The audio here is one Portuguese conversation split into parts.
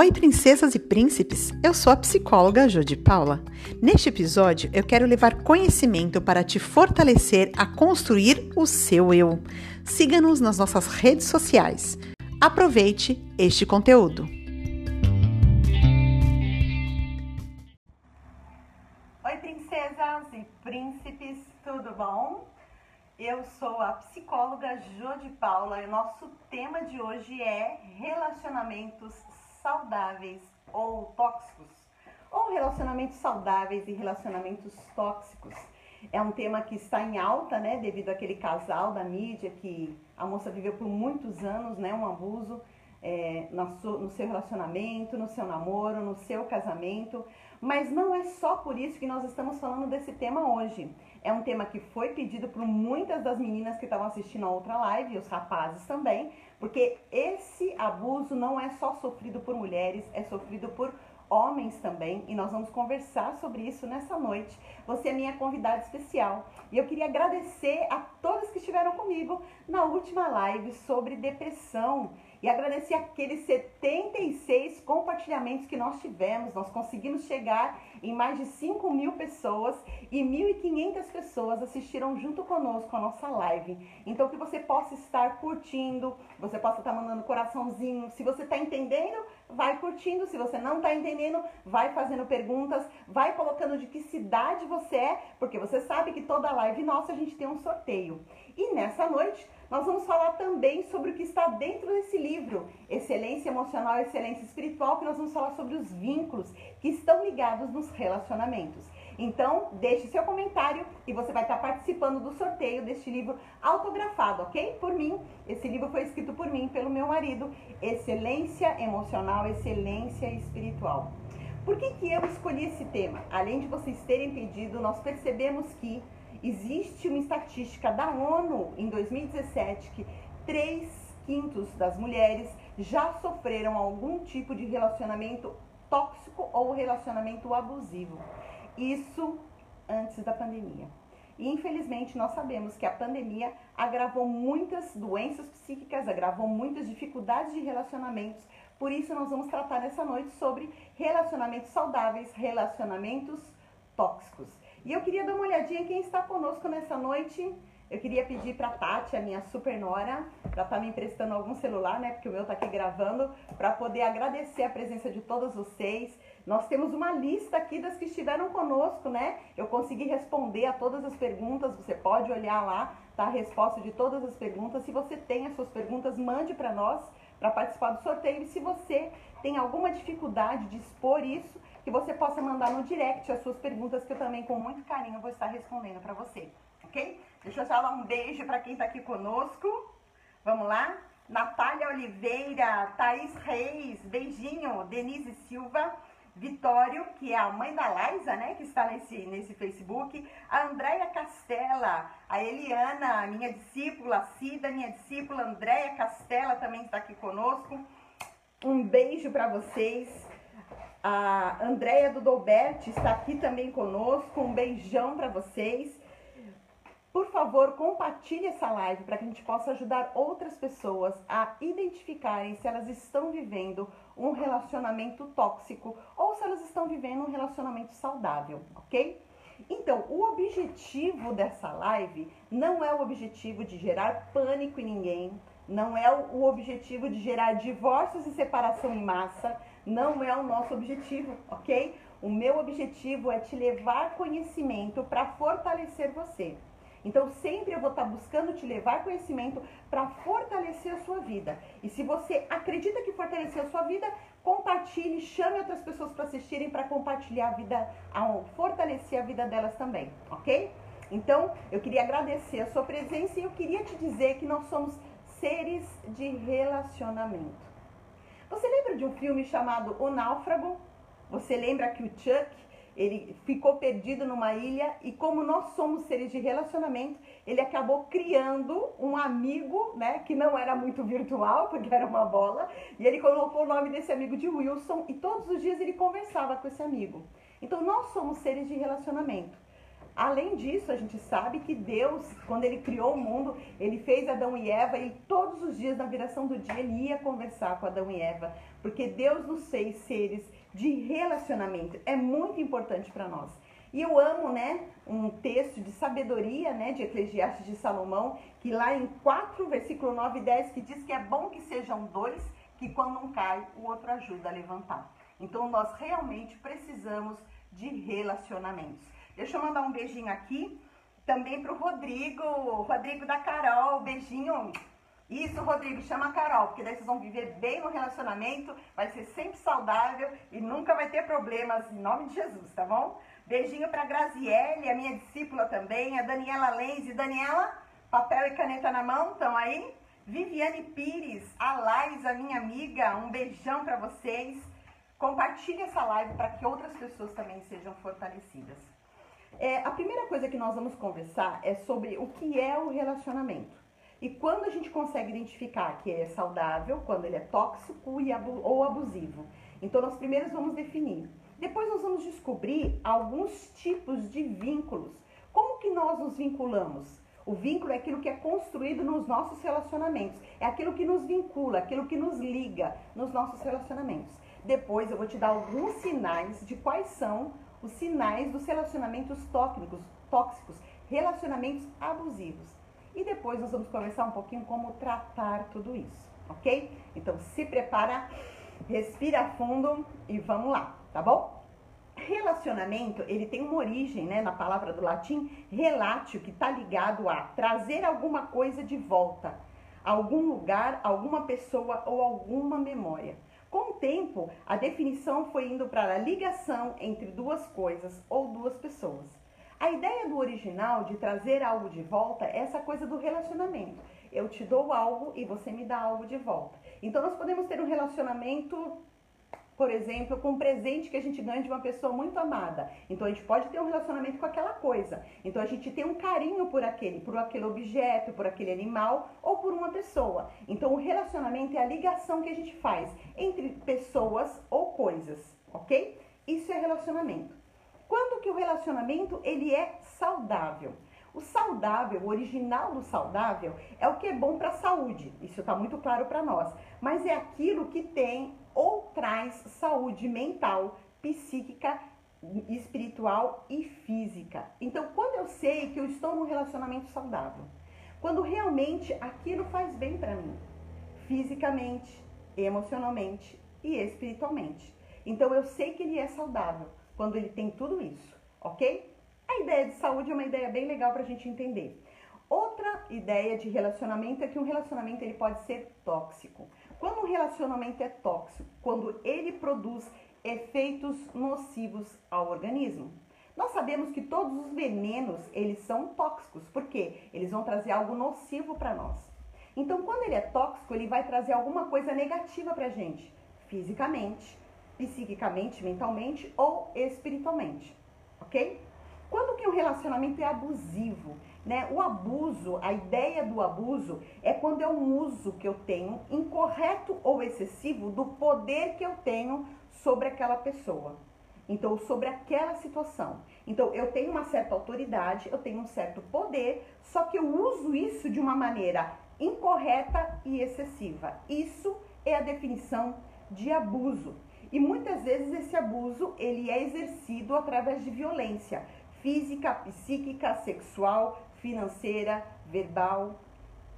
Oi, princesas e príncipes! Eu sou a psicóloga Jodi Paula. Neste episódio, eu quero levar conhecimento para te fortalecer a construir o seu eu. Siga-nos nas nossas redes sociais. Aproveite este conteúdo. Oi, princesas e príncipes, tudo bom? Eu sou a psicóloga Jodi Paula e nosso tema de hoje é relacionamentos saudáveis ou tóxicos, ou relacionamentos saudáveis e relacionamentos tóxicos. É um tema que está em alta, né, devido àquele casal da mídia que a moça viveu por muitos anos, né, um abuso é, no seu relacionamento, no seu namoro, no seu casamento. Mas não é só por isso que nós estamos falando desse tema hoje. É um tema que foi pedido por muitas das meninas que estavam assistindo a outra live, e os rapazes também, porque esse abuso não é só sofrido por mulheres, é sofrido por homens também, e nós vamos conversar sobre isso nessa noite. Você é minha convidada especial. E eu queria agradecer a todos que estiveram comigo na última live sobre depressão e agradecer aqueles 76 compartilhamentos que nós tivemos. Nós conseguimos chegar em mais de 5 mil pessoas e 1.500 pessoas assistiram junto conosco a nossa live. Então, que você possa estar curtindo, você possa estar mandando coraçãozinho. Se você está entendendo, vai curtindo. Se você não está entendendo, vai fazendo perguntas, vai colocando de que cidade você é, porque você sabe que toda live nossa a gente tem um sorteio. E nessa noite nós vamos falar também sobre o que está dentro desse livro, Excelência Emocional e Excelência Espiritual, que nós vamos falar sobre os vínculos que estão ligados nos relacionamentos. Então, deixe seu comentário e você vai estar participando do sorteio deste livro autografado, ok? Por mim. Esse livro foi escrito por mim, pelo meu marido. Excelência Emocional, Excelência Espiritual. Por que, que eu escolhi esse tema? Além de vocês terem pedido, nós percebemos que existe uma estatística da ONU em 2017 que 3 quintos das mulheres já sofreram algum tipo de relacionamento tóxico ou relacionamento abusivo. Isso antes da pandemia. E infelizmente nós sabemos que a pandemia agravou muitas doenças psíquicas, agravou muitas dificuldades de relacionamentos. Por isso nós vamos tratar nessa noite sobre relacionamentos saudáveis, relacionamentos tóxicos. E eu queria dar uma olhadinha quem está conosco nessa noite. Eu queria pedir para Tati, a minha super nora, para estar tá me emprestando algum celular, né? Porque o meu está aqui gravando, para poder agradecer a presença de todos vocês. Nós temos uma lista aqui das que estiveram conosco, né? Eu consegui responder a todas as perguntas. Você pode olhar lá, tá? A resposta de todas as perguntas. Se você tem as suas perguntas, mande para nós para participar do sorteio. E se você tem alguma dificuldade de expor isso, que você possa mandar no direct as suas perguntas, que eu também, com muito carinho, vou estar respondendo para você, ok? Deixa eu já dar um beijo para quem está aqui conosco. Vamos lá? Natália Oliveira, Thaís Reis, beijinho, Denise Silva, Vitório, que é a mãe da Laisa, né, que está nesse, nesse Facebook, a Andréia Castela, a Eliana, minha discípula, a Cida, minha discípula, Andréia Castela também está aqui conosco. Um beijo para vocês. A Andréia do Dolberti está aqui também conosco. Um beijão para vocês. Por favor, compartilhe essa live para que a gente possa ajudar outras pessoas a identificarem se elas estão vivendo um relacionamento tóxico ou se elas estão vivendo um relacionamento saudável, ok? Então, o objetivo dessa live não é o objetivo de gerar pânico em ninguém, não é o objetivo de gerar divórcios e separação em massa, não é o nosso objetivo, ok? O meu objetivo é te levar conhecimento para fortalecer você. Então, sempre eu vou estar tá buscando te levar conhecimento para fortalecer a sua vida. E se você acredita que fortalecer a sua vida, compartilhe, chame outras pessoas para assistirem para compartilhar a vida, fortalecer a vida delas também, ok? Então, eu queria agradecer a sua presença e eu queria te dizer que nós somos seres de relacionamento. Você lembra de um filme chamado O Náufrago? Você lembra que o Chuck, ele ficou perdido numa ilha e como nós somos seres de relacionamento, ele acabou criando um amigo, né, que não era muito virtual, porque era uma bola, e ele colocou o nome desse amigo de Wilson e todos os dias ele conversava com esse amigo. Então nós somos seres de relacionamento. Além disso, a gente sabe que Deus, quando ele criou o mundo, ele fez Adão e Eva e todos os dias na viração do dia ele ia conversar com Adão e Eva, porque Deus nos fez seres de relacionamento. É muito importante para nós. E eu amo, né, um texto de sabedoria, né, de Eclesiastes de Salomão, que lá em 4, versículo 9 e 10, que diz que é bom que sejam dois, que quando um cai, o outro ajuda a levantar. Então nós realmente precisamos de relacionamentos. Deixa eu mandar um beijinho aqui também para o Rodrigo, Rodrigo da Carol, beijinho. Isso, Rodrigo, chama a Carol, porque daí vocês vão viver bem no relacionamento, vai ser sempre saudável e nunca vai ter problemas, em nome de Jesus, tá bom? Beijinho para Graziele, a minha discípula também, a Daniela Lenze. Daniela, papel e caneta na mão, estão aí? Viviane Pires, a Lais, a minha amiga, um beijão para vocês. Compartilhe essa live para que outras pessoas também sejam fortalecidas. É, a primeira coisa que nós vamos conversar é sobre o que é o relacionamento. E quando a gente consegue identificar que é saudável, quando ele é tóxico e abu ou abusivo. Então, nós primeiros vamos definir. Depois nós vamos descobrir alguns tipos de vínculos. Como que nós nos vinculamos? O vínculo é aquilo que é construído nos nossos relacionamentos. É aquilo que nos vincula, aquilo que nos liga nos nossos relacionamentos. Depois eu vou te dar alguns sinais de quais são os sinais dos relacionamentos tóxicos, tóxicos, relacionamentos abusivos. E depois nós vamos conversar um pouquinho como tratar tudo isso, ok? Então se prepara, respira fundo e vamos lá tá bom? Relacionamento, ele tem uma origem, né, na palavra do latim, relatio, que está ligado a trazer alguma coisa de volta, algum lugar, alguma pessoa ou alguma memória. Com o tempo, a definição foi indo para a ligação entre duas coisas ou duas pessoas. A ideia do original de trazer algo de volta é essa coisa do relacionamento. Eu te dou algo e você me dá algo de volta. Então nós podemos ter um relacionamento por exemplo, com um presente que a gente ganha de uma pessoa muito amada. Então a gente pode ter um relacionamento com aquela coisa. Então a gente tem um carinho por aquele, por aquele objeto, por aquele animal ou por uma pessoa. Então o relacionamento é a ligação que a gente faz entre pessoas ou coisas, ok? Isso é relacionamento. Quando que o relacionamento ele é saudável? O saudável, o original do saudável, é o que é bom para a saúde. Isso está muito claro para nós. Mas é aquilo que tem ou traz saúde mental, psíquica, espiritual e física. Então, quando eu sei que eu estou num relacionamento saudável, quando realmente aquilo faz bem para mim, fisicamente, emocionalmente e espiritualmente. Então, eu sei que ele é saudável quando ele tem tudo isso, ok? A ideia de saúde é uma ideia bem legal para a gente entender. Outra ideia de relacionamento é que um relacionamento ele pode ser tóxico. Quando um relacionamento é tóxico, quando ele produz efeitos nocivos ao organismo. Nós sabemos que todos os venenos, eles são tóxicos, porque eles vão trazer algo nocivo para nós. Então, quando ele é tóxico, ele vai trazer alguma coisa negativa para a gente, fisicamente, psiquicamente, mentalmente ou espiritualmente, ok? Quando que o relacionamento é abusivo? Né? O abuso, a ideia do abuso é quando é um uso que eu tenho incorreto ou excessivo do poder que eu tenho sobre aquela pessoa. Então, sobre aquela situação. Então, eu tenho uma certa autoridade, eu tenho um certo poder, só que eu uso isso de uma maneira incorreta e excessiva. Isso é a definição de abuso. E muitas vezes esse abuso, ele é exercido através de violência física, psíquica, sexual, financeira, verbal.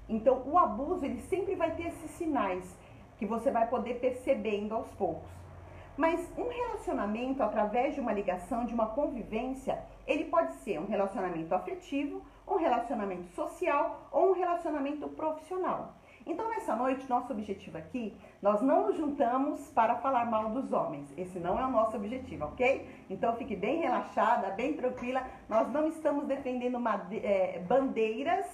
Então, o abuso ele sempre vai ter esses sinais que você vai poder percebendo aos poucos. Mas um relacionamento através de uma ligação, de uma convivência, ele pode ser um relacionamento afetivo, um relacionamento social ou um relacionamento profissional. Então, nessa noite, nosso objetivo aqui, nós não nos juntamos para falar mal dos homens. Esse não é o nosso objetivo, ok? Então, fique bem relaxada, bem tranquila. Nós não estamos defendendo é, bandeiras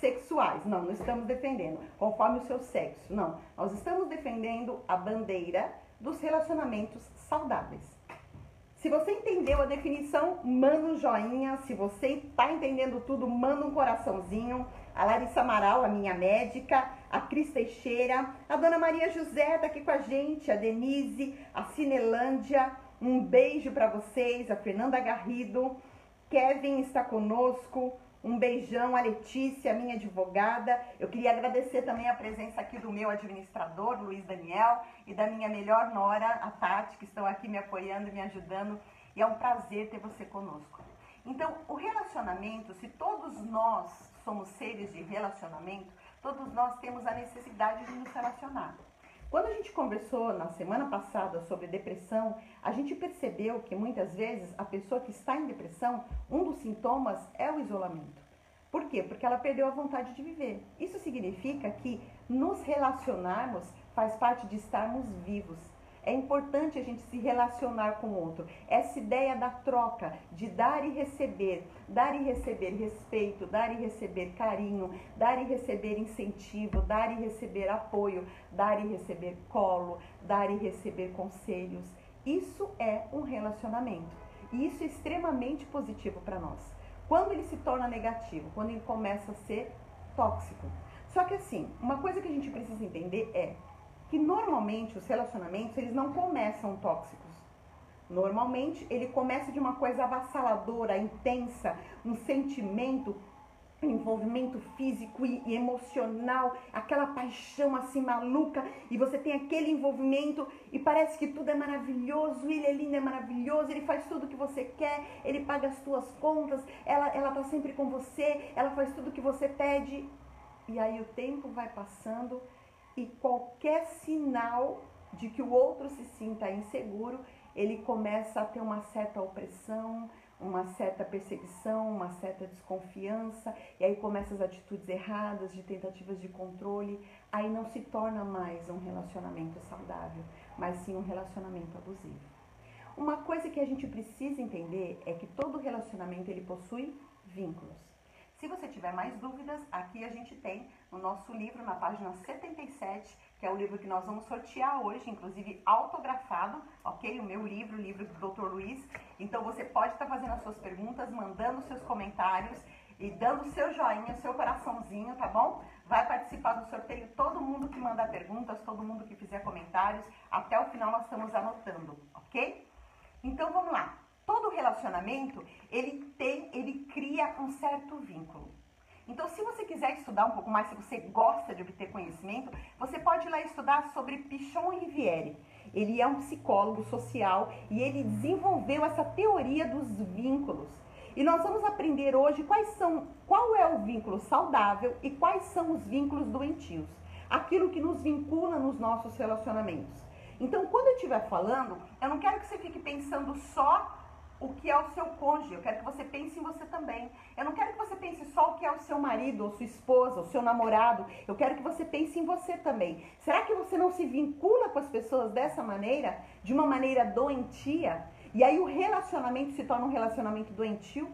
sexuais. Não, não estamos defendendo conforme o seu sexo. Não, nós estamos defendendo a bandeira dos relacionamentos saudáveis. Se você entendeu a definição, manda um joinha. Se você está entendendo tudo, manda um coraçãozinho a Larissa Amaral, a minha médica, a Cris Teixeira, a Dona Maria José está aqui com a gente, a Denise, a Cinelândia, um beijo para vocês, a Fernanda Garrido, Kevin está conosco. Um beijão a Letícia, minha advogada. Eu queria agradecer também a presença aqui do meu administrador, Luiz Daniel, e da minha melhor nora, a Tati, que estão aqui me apoiando, me ajudando. E é um prazer ter você conosco. Então, o relacionamento, se todos nós somos seres de relacionamento, todos nós temos a necessidade de nos relacionar. Quando a gente conversou na semana passada sobre depressão, a gente percebeu que muitas vezes a pessoa que está em depressão, um dos sintomas é o isolamento. Por quê? Porque ela perdeu a vontade de viver. Isso significa que nos relacionarmos faz parte de estarmos vivos. É importante a gente se relacionar com o outro. Essa ideia da troca, de dar e receber, dar e receber respeito, dar e receber carinho, dar e receber incentivo, dar e receber apoio, dar e receber colo, dar e receber conselhos. Isso é um relacionamento. E isso é extremamente positivo para nós. Quando ele se torna negativo, quando ele começa a ser tóxico. Só que assim, uma coisa que a gente precisa entender é que normalmente os relacionamentos eles não começam tóxicos. Normalmente ele começa de uma coisa avassaladora, intensa, um sentimento, envolvimento físico e emocional, aquela paixão assim maluca, e você tem aquele envolvimento e parece que tudo é maravilhoso, ele é lindo, é maravilhoso, ele faz tudo que você quer, ele paga as suas contas, ela, ela tá sempre com você, ela faz tudo que você pede. E aí o tempo vai passando e qualquer sinal de que o outro se sinta inseguro, ele começa a ter uma certa opressão, uma certa perseguição, uma certa desconfiança, e aí começam as atitudes erradas, de tentativas de controle, aí não se torna mais um relacionamento saudável, mas sim um relacionamento abusivo. Uma coisa que a gente precisa entender é que todo relacionamento ele possui vínculos. Se você tiver mais dúvidas, aqui a gente tem no nosso livro, na página 77, que é o livro que nós vamos sortear hoje, inclusive autografado, ok? O meu livro, o livro do Dr. Luiz. Então você pode estar fazendo as suas perguntas, mandando seus comentários e dando seu joinha, seu coraçãozinho, tá bom? Vai participar do sorteio todo mundo que mandar perguntas, todo mundo que fizer comentários. Até o final nós estamos anotando, ok? Então vamos lá todo relacionamento, ele tem, ele cria um certo vínculo. Então, se você quiser estudar um pouco mais, se você gosta de obter conhecimento, você pode ir lá estudar sobre Pichon Riviere. Ele é um psicólogo social e ele desenvolveu essa teoria dos vínculos. E nós vamos aprender hoje quais são, qual é o vínculo saudável e quais são os vínculos doentios. Aquilo que nos vincula nos nossos relacionamentos. Então, quando eu estiver falando, eu não quero que você fique pensando só o que é o seu cônjuge, eu quero que você pense em você também. Eu não quero que você pense só o que é o seu marido, ou sua esposa, ou seu namorado. Eu quero que você pense em você também. Será que você não se vincula com as pessoas dessa maneira, de uma maneira doentia? E aí o relacionamento se torna um relacionamento doentio?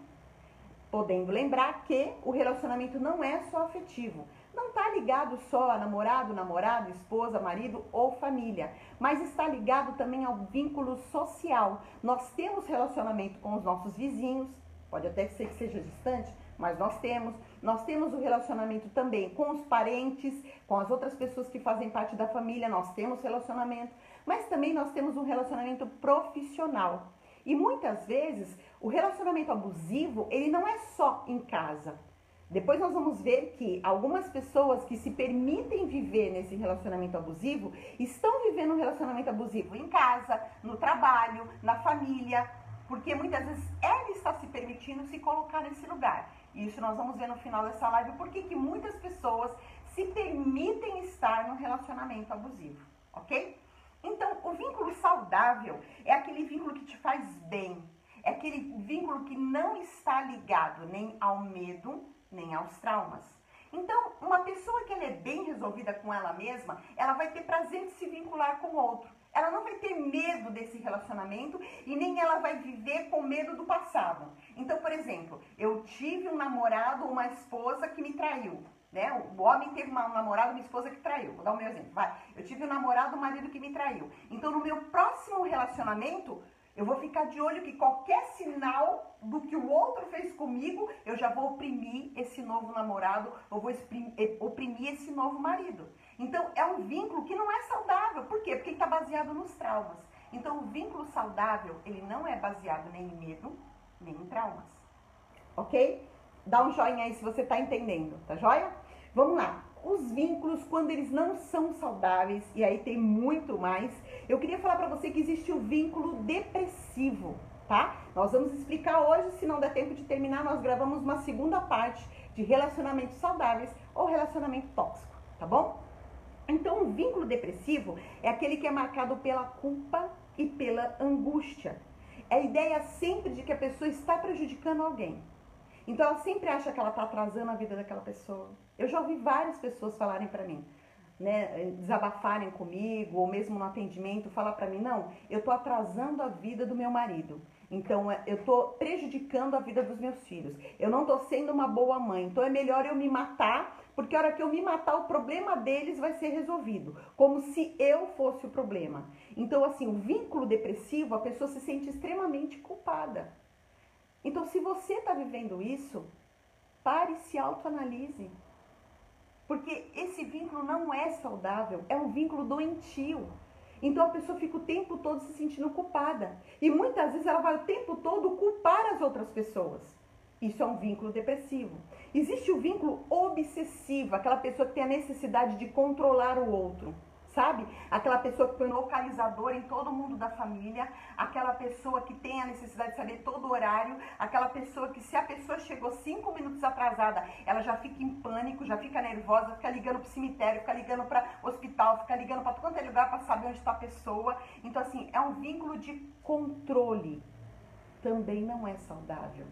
Podendo lembrar que o relacionamento não é só afetivo não está ligado só a namorado, namorado, esposa, marido ou família, mas está ligado também ao vínculo social. Nós temos relacionamento com os nossos vizinhos, pode até ser que seja distante, mas nós temos. Nós temos o relacionamento também com os parentes, com as outras pessoas que fazem parte da família, nós temos relacionamento, mas também nós temos um relacionamento profissional. E muitas vezes o relacionamento abusivo, ele não é só em casa. Depois nós vamos ver que algumas pessoas que se permitem viver nesse relacionamento abusivo estão vivendo um relacionamento abusivo em casa, no trabalho, na família, porque muitas vezes ela está se permitindo se colocar nesse lugar. E isso nós vamos ver no final dessa live, porque que muitas pessoas se permitem estar no relacionamento abusivo, ok? Então, o vínculo saudável é aquele vínculo que te faz bem, é aquele vínculo que não está ligado nem ao medo, nem aos traumas. Então, uma pessoa que ela é bem resolvida com ela mesma, ela vai ter prazer de se vincular com o outro. Ela não vai ter medo desse relacionamento e nem ela vai viver com medo do passado. Então, por exemplo, eu tive um namorado, uma esposa que me traiu. Né? O homem teve uma, um namorado, uma esposa que traiu. Vou dar o meu exemplo. Vai. Eu tive um namorado, um marido que me traiu. Então, no meu próximo relacionamento, eu vou ficar de olho que qualquer sinal do que o outro fez comigo, eu já vou oprimir esse novo namorado, ou vou eh, oprimir esse novo marido. Então, é um vínculo que não é saudável. Por quê? Porque ele está baseado nos traumas. Então, o vínculo saudável, ele não é baseado nem em medo, nem em traumas. ok? Dá um joinha aí se você tá entendendo, tá joia? Vamos lá. Os vínculos, quando eles não são saudáveis, e aí tem muito mais, eu queria falar para você que existe o vínculo depressivo, tá? Nós vamos explicar hoje, se não der tempo de terminar, nós gravamos uma segunda parte de relacionamentos saudáveis ou relacionamento tóxico, tá bom? Então, o vínculo depressivo é aquele que é marcado pela culpa e pela angústia. É a ideia sempre de que a pessoa está prejudicando alguém. Então, ela sempre acha que ela está atrasando a vida daquela pessoa. Eu já ouvi várias pessoas falarem para mim, né, desabafarem comigo, ou mesmo no atendimento, falar para mim: não, eu estou atrasando a vida do meu marido. Então, é, eu estou prejudicando a vida dos meus filhos. Eu não estou sendo uma boa mãe. Então, é melhor eu me matar, porque a hora que eu me matar, o problema deles vai ser resolvido. Como se eu fosse o problema. Então, assim, o vínculo depressivo, a pessoa se sente extremamente culpada. Então, se você está vivendo isso, pare e se autoanalise. Porque esse vínculo não é saudável, é um vínculo doentio. Então a pessoa fica o tempo todo se sentindo culpada. E muitas vezes ela vai o tempo todo culpar as outras pessoas. Isso é um vínculo depressivo. Existe o vínculo obsessivo, aquela pessoa que tem a necessidade de controlar o outro sabe? Aquela pessoa que põe localizador em todo mundo da família, aquela pessoa que tem a necessidade de saber todo o horário, aquela pessoa que se a pessoa chegou cinco minutos atrasada, ela já fica em pânico, já fica nervosa, fica ligando pro cemitério, fica ligando para hospital, fica ligando para quanto é lugar para saber onde está a pessoa. Então assim, é um vínculo de controle. Também não é saudável.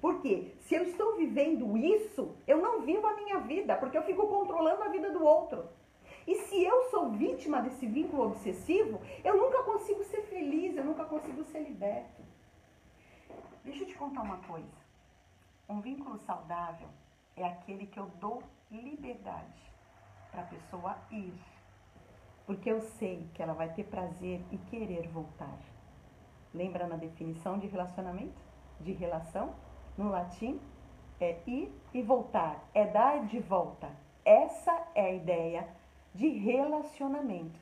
Porque se eu estou vivendo isso, eu não vivo a minha vida, porque eu fico controlando a vida do outro. E se eu sou vítima desse vínculo obsessivo, eu nunca consigo ser feliz, eu nunca consigo ser liberto. Deixa eu te contar uma coisa. Um vínculo saudável é aquele que eu dou liberdade para a pessoa ir. Porque eu sei que ela vai ter prazer e querer voltar. Lembra na definição de relacionamento? De relação? No latim, é ir e voltar, é dar de volta. Essa é a ideia de relacionamento.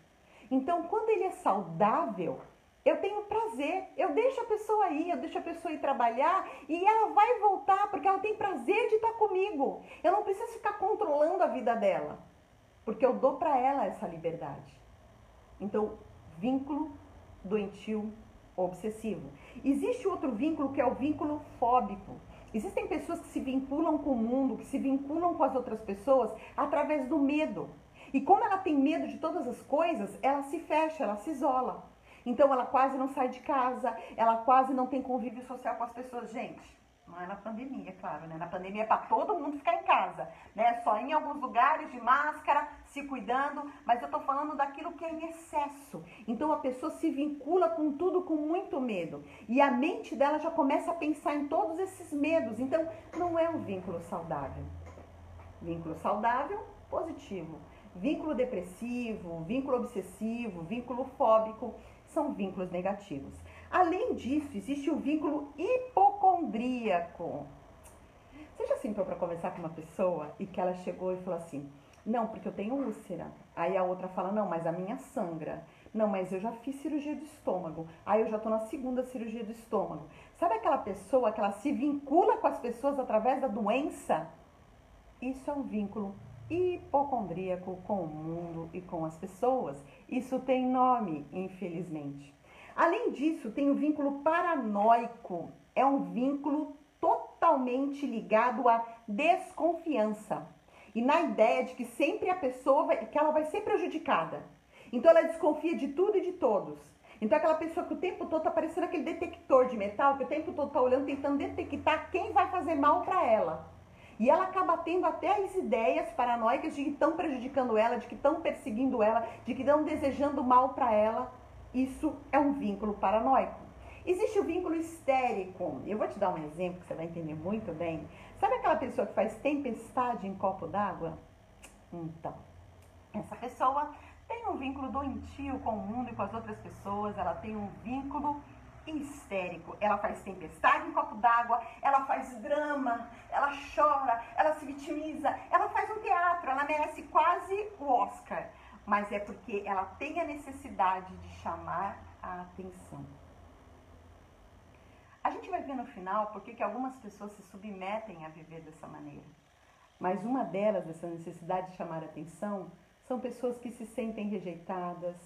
Então, quando ele é saudável, eu tenho prazer, eu deixo a pessoa ir, eu deixo a pessoa ir trabalhar e ela vai voltar porque ela tem prazer de estar comigo. Eu não preciso ficar controlando a vida dela, porque eu dou para ela essa liberdade. Então, vínculo doentio obsessivo. Existe outro vínculo que é o vínculo fóbico. Existem pessoas que se vinculam com o mundo, que se vinculam com as outras pessoas através do medo. E como ela tem medo de todas as coisas, ela se fecha, ela se isola. Então ela quase não sai de casa, ela quase não tem convívio social com as pessoas. Gente, não é na pandemia, claro, né? Na pandemia é para todo mundo ficar em casa, né? Só em alguns lugares de máscara, se cuidando, mas eu tô falando daquilo que é em excesso. Então a pessoa se vincula com tudo com muito medo. E a mente dela já começa a pensar em todos esses medos. Então não é um vínculo saudável. Vínculo saudável, positivo. Vínculo depressivo, vínculo obsessivo, vínculo fóbico são vínculos negativos. Além disso, existe o vínculo hipocondríaco. Você já sentou para conversar com uma pessoa e que ela chegou e falou assim: Não, porque eu tenho úlcera. Aí a outra fala: Não, mas a minha sangra. Não, mas eu já fiz cirurgia do estômago. Aí eu já estou na segunda cirurgia do estômago. Sabe aquela pessoa que ela se vincula com as pessoas através da doença? Isso é um vínculo hipocondríaco com o mundo e com as pessoas. Isso tem nome, infelizmente. Além disso, tem o vínculo paranoico. É um vínculo totalmente ligado à desconfiança e na ideia de que sempre a pessoa vai, que ela vai ser prejudicada. Então ela desconfia de tudo e de todos. Então aquela pessoa que o tempo todo tá parecendo aquele detector de metal, que o tempo todo tá olhando tentando detectar quem vai fazer mal para ela. E ela acaba tendo até as ideias paranoicas de que estão prejudicando ela, de que estão perseguindo ela, de que estão desejando mal para ela. Isso é um vínculo paranoico. Existe o vínculo histérico. Eu vou te dar um exemplo que você vai entender muito bem. Sabe aquela pessoa que faz tempestade em copo d'água? Então, essa pessoa tem um vínculo doentio com o mundo e com as outras pessoas, ela tem um vínculo histérico. Ela faz tempestade em copo d'água, ela faz drama, ela chora, ela se vitimiza, ela faz um teatro, ela merece quase o Oscar. Mas é porque ela tem a necessidade de chamar a atenção. A gente vai ver no final porque que algumas pessoas se submetem a viver dessa maneira. Mas uma delas, dessa necessidade de chamar atenção, são pessoas que se sentem rejeitadas,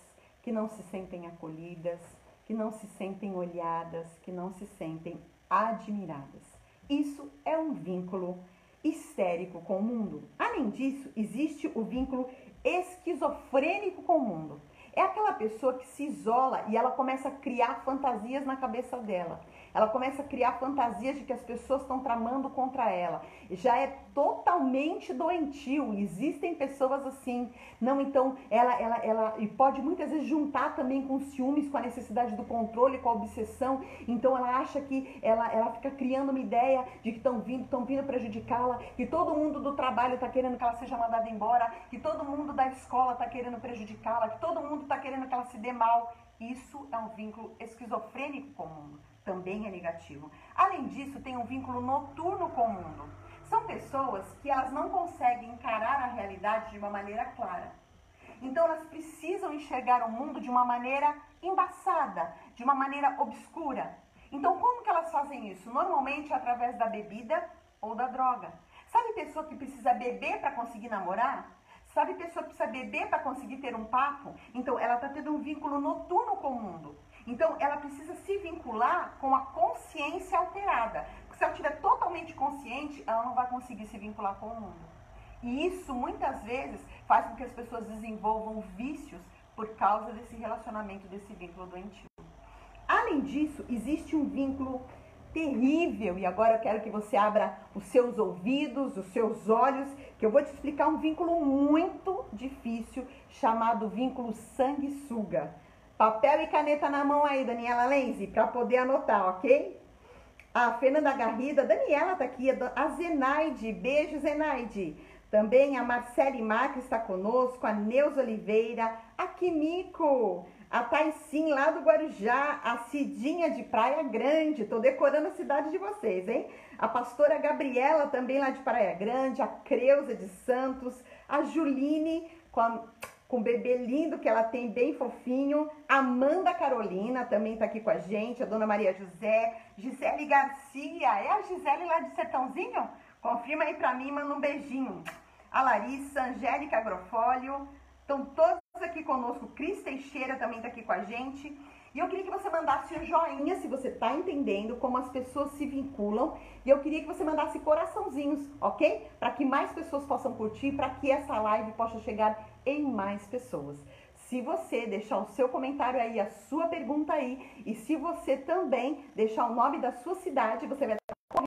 que não se sentem acolhidas, que não se sentem olhadas, que não se sentem admiradas. Isso é um vínculo histérico com o mundo. Além disso, existe o vínculo esquizofrênico com o mundo. É aquela pessoa que se isola e ela começa a criar fantasias na cabeça dela. Ela começa a criar fantasias de que as pessoas estão tramando contra ela. Já é totalmente doentio. Existem pessoas assim. Não, então, ela, ela, ela e pode muitas vezes juntar também com ciúmes, com a necessidade do controle, com a obsessão. Então, ela acha que ela, ela fica criando uma ideia de que estão vindo, estão vindo prejudicá-la, que todo mundo do trabalho está querendo que ela seja mandada embora, que todo mundo da escola está querendo prejudicá-la, que todo mundo está querendo que ela se dê mal. Isso é um vínculo esquizofrênico com o mundo também é negativo. Além disso, tem um vínculo noturno com o mundo. São pessoas que elas não conseguem encarar a realidade de uma maneira clara. Então elas precisam enxergar o mundo de uma maneira embaçada, de uma maneira obscura. Então como que elas fazem isso? Normalmente através da bebida ou da droga. Sabe pessoa que precisa beber para conseguir namorar? Sabe pessoa que precisa beber para conseguir ter um papo? Então ela está tendo um vínculo noturno com o mundo. Então, ela precisa se vincular com a consciência alterada. Porque se ela estiver totalmente consciente, ela não vai conseguir se vincular com o mundo. E isso, muitas vezes, faz com que as pessoas desenvolvam vícios por causa desse relacionamento, desse vínculo doentio. Além disso, existe um vínculo terrível, e agora eu quero que você abra os seus ouvidos, os seus olhos, que eu vou te explicar um vínculo muito difícil chamado vínculo sanguessuga. Papel e caneta na mão aí, Daniela Lenzi, para poder anotar, ok? A Fernanda Garrida, Daniela tá aqui, a Zenaide, beijo Zenaide. Também a Marcele Marques está conosco, a Neuza Oliveira, a Kimiko, a Taicim lá do Guarujá, a Cidinha de Praia Grande, tô decorando a cidade de vocês, hein? A pastora Gabriela também lá de Praia Grande, a Creuza de Santos, a Juline com a com o bebê lindo que ela tem, bem fofinho. Amanda Carolina também tá aqui com a gente, a dona Maria José. Gisele Garcia, é a Gisele lá de Sertãozinho? Confirma aí pra mim, manda um beijinho. A Larissa, Angélica Agrofólio, estão todos aqui conosco. Cris Teixeira também tá aqui com a gente. E eu queria que você mandasse um joinha se você está entendendo como as pessoas se vinculam. E eu queria que você mandasse coraçãozinhos, ok? Para que mais pessoas possam curtir, para que essa live possa chegar em mais pessoas. Se você deixar o seu comentário aí, a sua pergunta aí, e se você também deixar o nome da sua cidade, você vai estar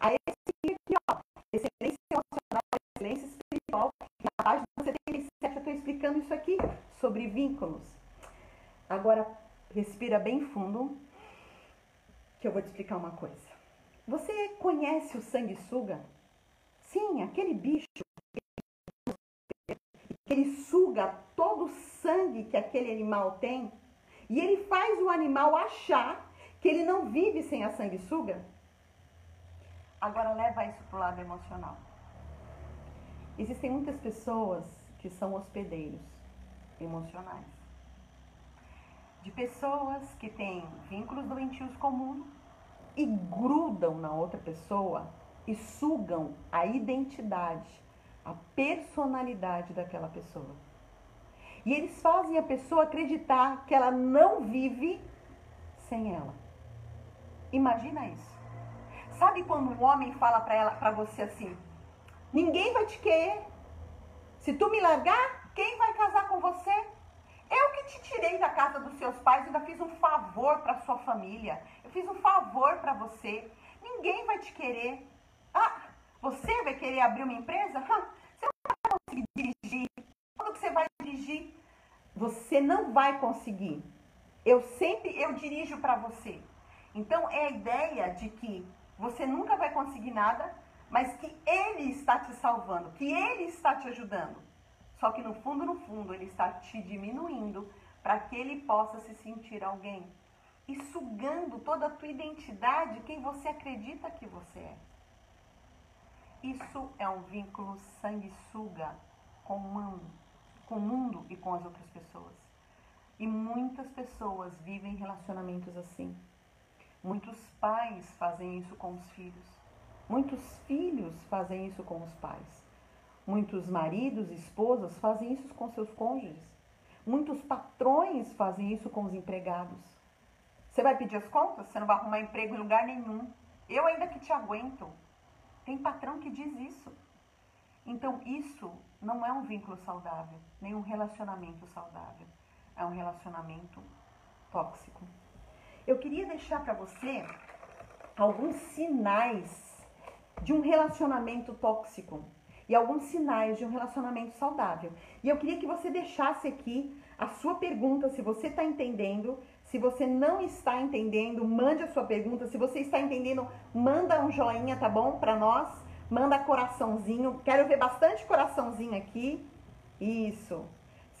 a esse aqui, ó, excelência emocional, excelência espiritual. Na página 77 eu estou explicando isso aqui sobre vínculos. Agora, respira bem fundo, que eu vou te explicar uma coisa. Você conhece o sanguessuga? Sim, aquele bicho ele suga todo o sangue que aquele animal tem e ele faz o animal achar que ele não vive sem a sanguessuga. Agora leva isso para o lado emocional. Existem muitas pessoas que são hospedeiros emocionais de pessoas que têm vínculos doentios comuns e grudam na outra pessoa e sugam a identidade, a personalidade daquela pessoa. E eles fazem a pessoa acreditar que ela não vive sem ela. Imagina isso. Sabe quando um homem fala para ela, para você assim: "Ninguém vai te querer. Se tu me largar, quem vai casar com você?" Eu te tirei da casa dos seus pais, ainda fiz um favor para sua família. Eu fiz um favor para você. Ninguém vai te querer. Ah, você vai querer abrir uma empresa? você não vai conseguir dirigir. Quando que você vai dirigir? Você não vai conseguir. Eu sempre eu dirijo para você. Então é a ideia de que você nunca vai conseguir nada, mas que ele está te salvando, que ele está te ajudando. Só que no fundo, no fundo, ele está te diminuindo para que ele possa se sentir alguém e sugando toda a tua identidade, quem você acredita que você é. Isso é um vínculo sanguessuga com com o mundo e com as outras pessoas. E muitas pessoas vivem relacionamentos assim. Muitos pais fazem isso com os filhos. Muitos filhos fazem isso com os pais. Muitos maridos e esposas fazem isso com seus cônjuges. Muitos patrões fazem isso com os empregados. Você vai pedir as contas? Você não vai arrumar emprego em lugar nenhum. Eu ainda que te aguento. Tem patrão que diz isso. Então, isso não é um vínculo saudável, nem um relacionamento saudável. É um relacionamento tóxico. Eu queria deixar para você alguns sinais de um relacionamento tóxico e alguns sinais de um relacionamento saudável. E eu queria que você deixasse aqui a sua pergunta, se você está entendendo. Se você não está entendendo, mande a sua pergunta. Se você está entendendo, manda um joinha, tá bom? Para nós. Manda coraçãozinho. Quero ver bastante coraçãozinho aqui. Isso.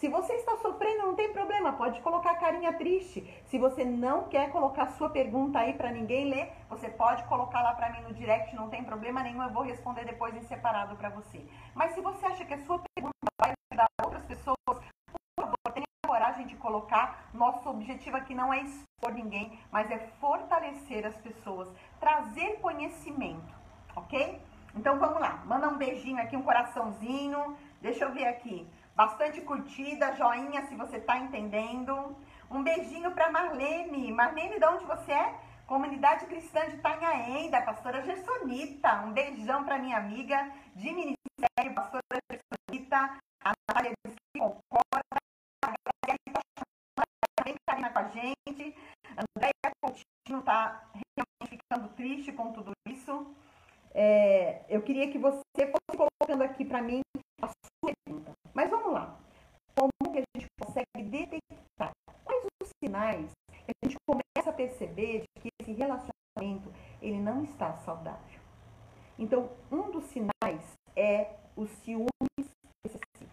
Se você está sofrendo, não tem problema, pode colocar a carinha triste. Se você não quer colocar sua pergunta aí para ninguém ler, você pode colocar lá para mim no direct, não tem problema nenhum, eu vou responder depois em separado para você. Mas se você acha que a sua pergunta vai ajudar outras pessoas, por favor, tenha coragem de colocar. Nosso objetivo aqui não é expor ninguém, mas é fortalecer as pessoas, trazer conhecimento, ok? Então vamos lá, manda um beijinho aqui, um coraçãozinho. Deixa eu ver aqui. Bastante curtida, joinha se você está entendendo. Um beijinho para Marlene. Marlene, de onde você é? Comunidade Cristã de Itanhaém, da pastora Gersonita. Um beijão para minha amiga de ministério, pastora Gersonita. A Natália diz que concorda. A bem carinha com a gente. Andréia Coutinho está realmente ficando triste com tudo isso. É, eu queria que você fosse colocando aqui para mim a sua pergunta. Mas vamos lá. Como que a gente consegue detectar quais os sinais que a gente começa a perceber de que esse relacionamento ele não está saudável? Então, um dos sinais é o ciúmes excessivo.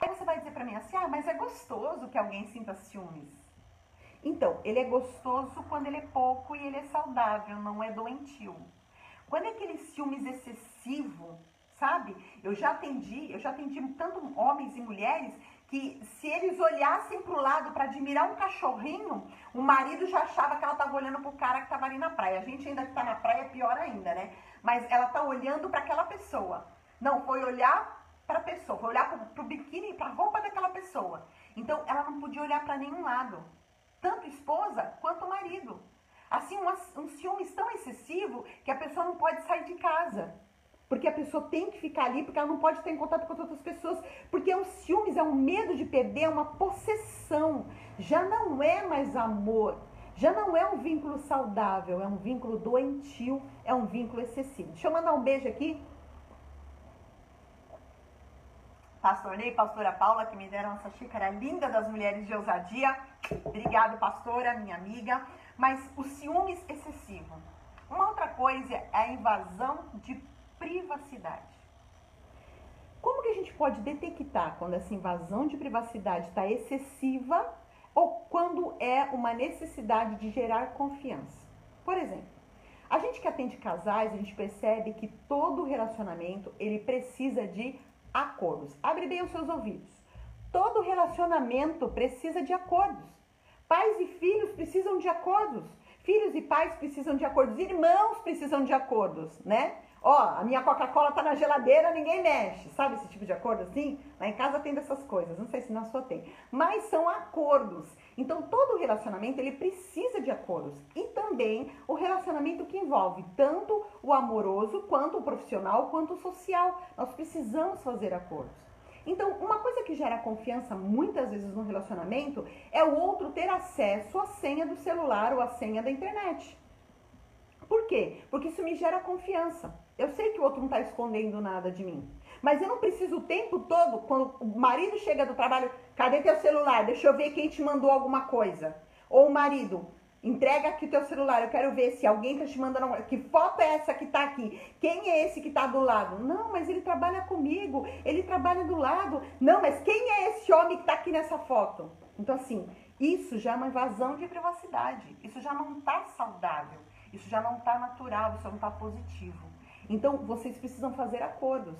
Aí você vai dizer para mim assim: "Ah, mas é gostoso que alguém sinta ciúmes". Então, ele é gostoso quando ele é pouco e ele é saudável, não é doentio. Quando é aquele ciúmes excessivo, sabe? Eu já atendi, eu já atendi tanto homens e mulheres que se eles olhassem para o lado para admirar um cachorrinho, o marido já achava que ela estava olhando para o cara que estava ali na praia. A gente ainda que está na praia é pior ainda, né? Mas ela está olhando para aquela pessoa. Não, foi olhar para a pessoa, foi olhar para o biquíni, para a roupa daquela pessoa. Então ela não podia olhar para nenhum lado, tanto esposa quanto marido. Assim, um, um ciúmes tão excessivo que a pessoa não pode sair de casa. Porque a pessoa tem que ficar ali, porque ela não pode estar em contato com as outras pessoas. Porque o ciúmes é um medo de perder, é uma possessão. Já não é mais amor. Já não é um vínculo saudável, é um vínculo doentio, é um vínculo excessivo. Deixa eu mandar um beijo aqui. Pastor Ney, pastora Paula, que me deram essa xícara linda das mulheres de ousadia. Obrigado, pastora, minha amiga. Mas o ciúmes excessivo. Uma outra coisa é a invasão de privacidade. Como que a gente pode detectar quando essa invasão de privacidade está excessiva ou quando é uma necessidade de gerar confiança? Por exemplo, a gente que atende casais, a gente percebe que todo relacionamento ele precisa de acordos. Abre bem os seus ouvidos. Todo relacionamento precisa de acordos. Pais e filhos precisam de acordos. Filhos e pais precisam de acordos. Irmãos precisam de acordos, né? Ó, a minha Coca-Cola tá na geladeira, ninguém mexe. Sabe esse tipo de acordo assim? Lá em casa tem dessas coisas, não sei se na sua tem. Mas são acordos. Então, todo relacionamento, ele precisa de acordos. E também o relacionamento que envolve tanto o amoroso, quanto o profissional, quanto o social. Nós precisamos fazer acordos. Então, uma coisa que gera confiança muitas vezes no relacionamento é o outro ter acesso à senha do celular ou à senha da internet. Por quê? Porque isso me gera confiança. Eu sei que o outro não está escondendo nada de mim. Mas eu não preciso o tempo todo, quando o marido chega do trabalho, cadê teu celular? Deixa eu ver quem te mandou alguma coisa. Ou o marido, Entrega aqui o teu celular, eu quero ver se alguém tá te mandando. Que foto é essa que tá aqui? Quem é esse que tá do lado? Não, mas ele trabalha comigo, ele trabalha do lado. Não, mas quem é esse homem que tá aqui nessa foto? Então, assim, isso já é uma invasão de privacidade. Isso já não tá saudável. Isso já não tá natural, isso não tá positivo. Então, vocês precisam fazer acordos,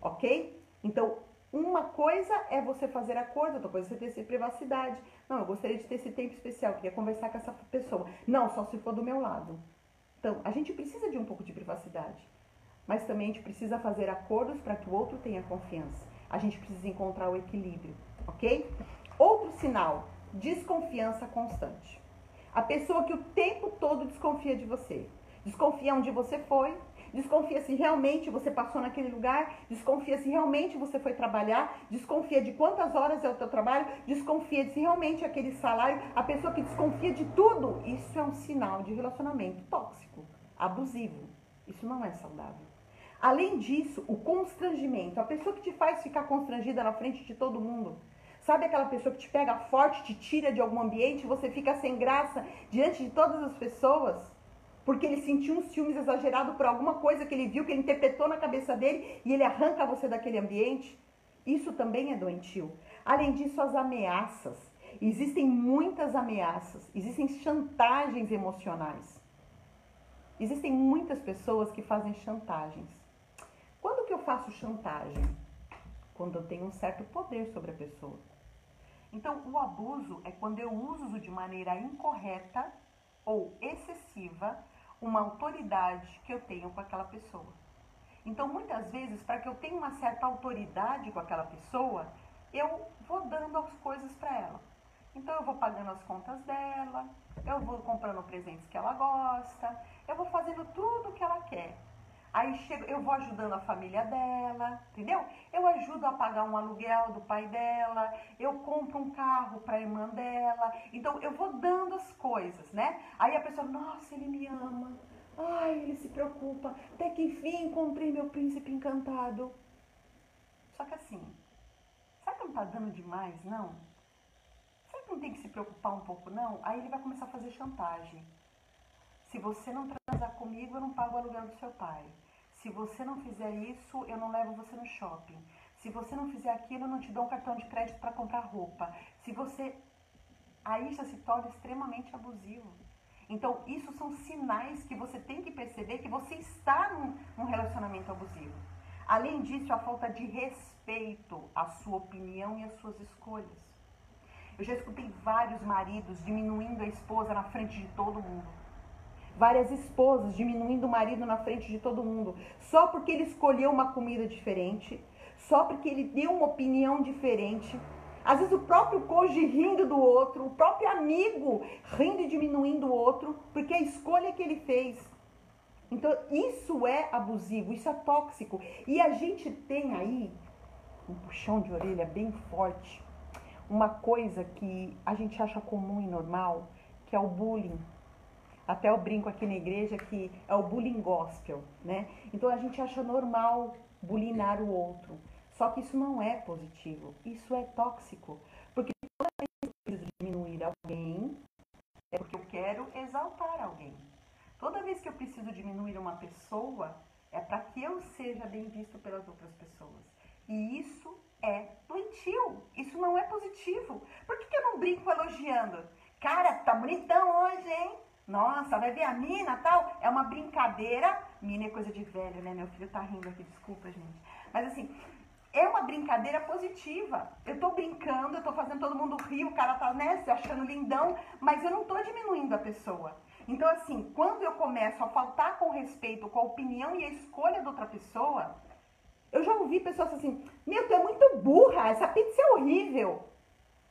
ok? Então, Uma coisa é você fazer acordo, outra coisa é você ter privacidade. Não, eu gostaria de ter esse tempo especial, queria conversar com essa pessoa. Não, só se for do meu lado. Então, a gente precisa de um pouco de privacidade, mas também a gente precisa fazer acordos para que o outro tenha confiança. A gente precisa encontrar o equilíbrio, ok? Outro sinal, desconfiança constante. A pessoa que o tempo todo desconfia de você. Desconfia onde você foi, desconfia se realmente você passou naquele lugar, desconfia se realmente você foi trabalhar, desconfia de quantas horas é o teu trabalho, desconfia de se realmente aquele salário, a pessoa que desconfia de tudo, isso é um sinal de relacionamento tóxico, abusivo. Isso não é saudável. Além disso, o constrangimento, a pessoa que te faz ficar constrangida na frente de todo mundo. Sabe aquela pessoa que te pega forte, te tira de algum ambiente, você fica sem graça diante de todas as pessoas? Porque ele sentiu um ciúmes exagerado por alguma coisa que ele viu, que ele interpretou na cabeça dele e ele arranca você daquele ambiente. Isso também é doentio. Além disso, as ameaças. Existem muitas ameaças, existem chantagens emocionais. Existem muitas pessoas que fazem chantagens. Quando que eu faço chantagem? Quando eu tenho um certo poder sobre a pessoa. Então, o abuso é quando eu uso de maneira incorreta ou excessiva uma autoridade que eu tenho com aquela pessoa. Então, muitas vezes, para que eu tenha uma certa autoridade com aquela pessoa, eu vou dando as coisas para ela. Então, eu vou pagando as contas dela, eu vou comprando presentes que ela gosta, eu vou fazendo tudo que ela quer. Aí chego, eu vou ajudando a família dela, entendeu? Eu ajudo a pagar um aluguel do pai dela, eu compro um carro para a irmã dela. Então eu vou dando as coisas, né? Aí a pessoa, nossa, ele me ama. Ai, ele se preocupa. Até que enfim encontrei meu príncipe encantado. Só que assim, será que não tá dando demais, não? Será que não tem que se preocupar um pouco, não? Aí ele vai começar a fazer chantagem. Se você não transar comigo, eu não pago o aluguel do seu pai. Se você não fizer isso, eu não levo você no shopping. Se você não fizer aquilo, eu não te dou um cartão de crédito para comprar roupa. Se você. Aí já se torna extremamente abusivo. Então, isso são sinais que você tem que perceber que você está num, num relacionamento abusivo. Além disso, a falta de respeito à sua opinião e às suas escolhas. Eu já escutei vários maridos diminuindo a esposa na frente de todo mundo várias esposas diminuindo o marido na frente de todo mundo, só porque ele escolheu uma comida diferente, só porque ele deu uma opinião diferente. Às vezes o próprio cônjuge rindo do outro, o próprio amigo rindo e diminuindo o outro, porque a escolha que ele fez. Então, isso é abusivo, isso é tóxico. E a gente tem aí um puxão de orelha bem forte, uma coisa que a gente acha comum e normal, que é o bullying. Até eu brinco aqui na igreja que é o bullying gospel, né? Então a gente acha normal bulinar o outro. Só que isso não é positivo, isso é tóxico. Porque toda vez que eu preciso diminuir alguém, é porque eu quero exaltar alguém. Toda vez que eu preciso diminuir uma pessoa, é para que eu seja bem visto pelas outras pessoas. E isso é doentio, isso não é positivo. Por que, que eu não brinco elogiando? Cara, tá bonitão hoje, hein? Nossa, vai ver a mina tal? É uma brincadeira. Mina é coisa de velho, né? Meu filho tá rindo aqui, desculpa, gente. Mas assim, é uma brincadeira positiva. Eu tô brincando, eu tô fazendo todo mundo rir, o cara tá, né, se achando lindão, mas eu não tô diminuindo a pessoa. Então, assim, quando eu começo a faltar com respeito com a opinião e a escolha da outra pessoa, eu já ouvi pessoas assim, meu, tu é muito burra, essa pizza é horrível.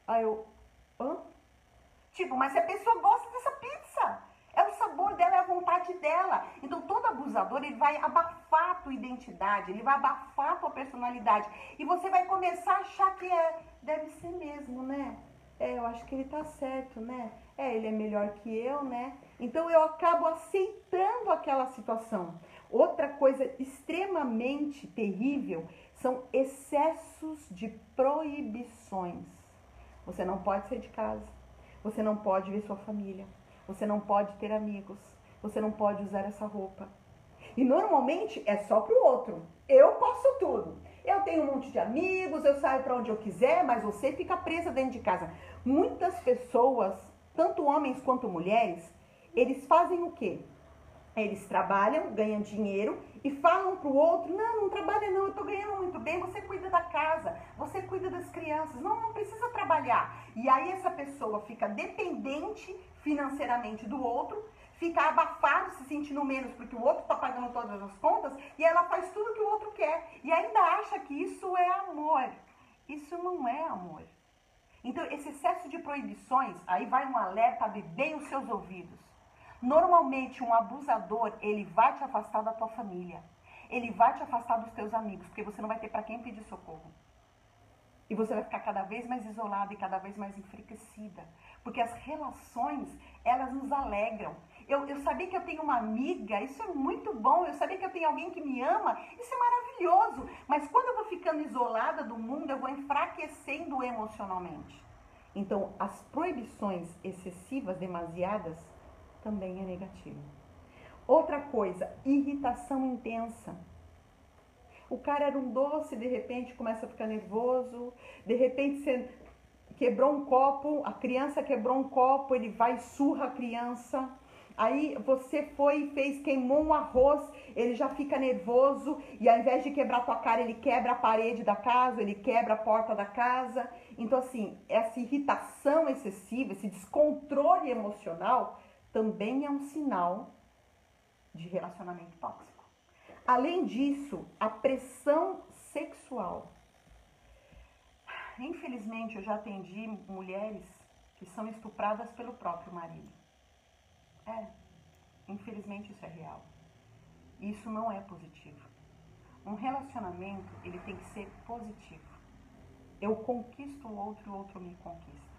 Aí eu, hã? Tipo, mas a pessoa gosta dessa pizza, é o sabor dela, é a vontade dela. Então, todo abusador, ele vai abafar a tua identidade, ele vai abafar a tua personalidade. E você vai começar a achar que é, deve ser mesmo, né? É, eu acho que ele tá certo, né? É, ele é melhor que eu, né? Então, eu acabo aceitando aquela situação. Outra coisa extremamente terrível são excessos de proibições. Você não pode sair de casa você não pode ver sua família. Você não pode ter amigos. Você não pode usar essa roupa. E normalmente é só pro outro. Eu posso tudo. Eu tenho um monte de amigos, eu saio para onde eu quiser, mas você fica presa dentro de casa. Muitas pessoas, tanto homens quanto mulheres, eles fazem o quê? Eles trabalham, ganham dinheiro e falam para o outro: não, não trabalha não, eu estou ganhando muito bem, você cuida da casa, você cuida das crianças, não, não precisa trabalhar. E aí essa pessoa fica dependente financeiramente do outro, fica abafado, se sentindo menos porque o outro está pagando todas as contas e ela faz tudo que o outro quer e ainda acha que isso é amor. Isso não é amor. Então, esse excesso de proibições, aí vai um alerta, abre bem os seus ouvidos. Normalmente, um abusador, ele vai te afastar da tua família. Ele vai te afastar dos teus amigos, porque você não vai ter para quem pedir socorro. E você vai ficar cada vez mais isolada e cada vez mais enfraquecida. Porque as relações, elas nos alegram. Eu, eu saber que eu tenho uma amiga, isso é muito bom. Eu saber que eu tenho alguém que me ama, isso é maravilhoso. Mas quando eu vou ficando isolada do mundo, eu vou enfraquecendo emocionalmente. Então, as proibições excessivas, demasiadas, também é negativo. Outra coisa, irritação intensa. O cara era um doce, de repente começa a ficar nervoso, de repente você quebrou um copo, a criança quebrou um copo, ele vai surra a criança. Aí você foi e fez, queimou um arroz, ele já fica nervoso e ao invés de quebrar tua cara, ele quebra a parede da casa, ele quebra a porta da casa. Então, assim, essa irritação excessiva, esse descontrole emocional também é um sinal de relacionamento tóxico. Além disso, a pressão sexual. Infelizmente, eu já atendi mulheres que são estupradas pelo próprio marido. É, infelizmente isso é real. Isso não é positivo. Um relacionamento, ele tem que ser positivo. Eu conquisto o outro e o outro me conquista.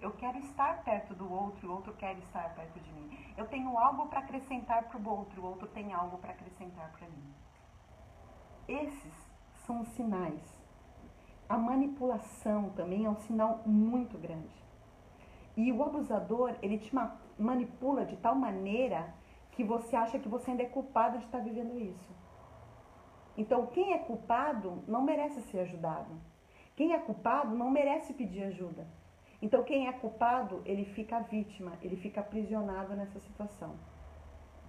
Eu quero estar perto do outro o outro quer estar perto de mim. Eu tenho algo para acrescentar para o outro o outro tem algo para acrescentar para mim. Esses são os sinais. A manipulação também é um sinal muito grande. E o abusador, ele te manipula de tal maneira que você acha que você ainda é culpado de estar vivendo isso. Então, quem é culpado não merece ser ajudado. Quem é culpado não merece pedir ajuda. Então, quem é culpado, ele fica vítima, ele fica aprisionado nessa situação.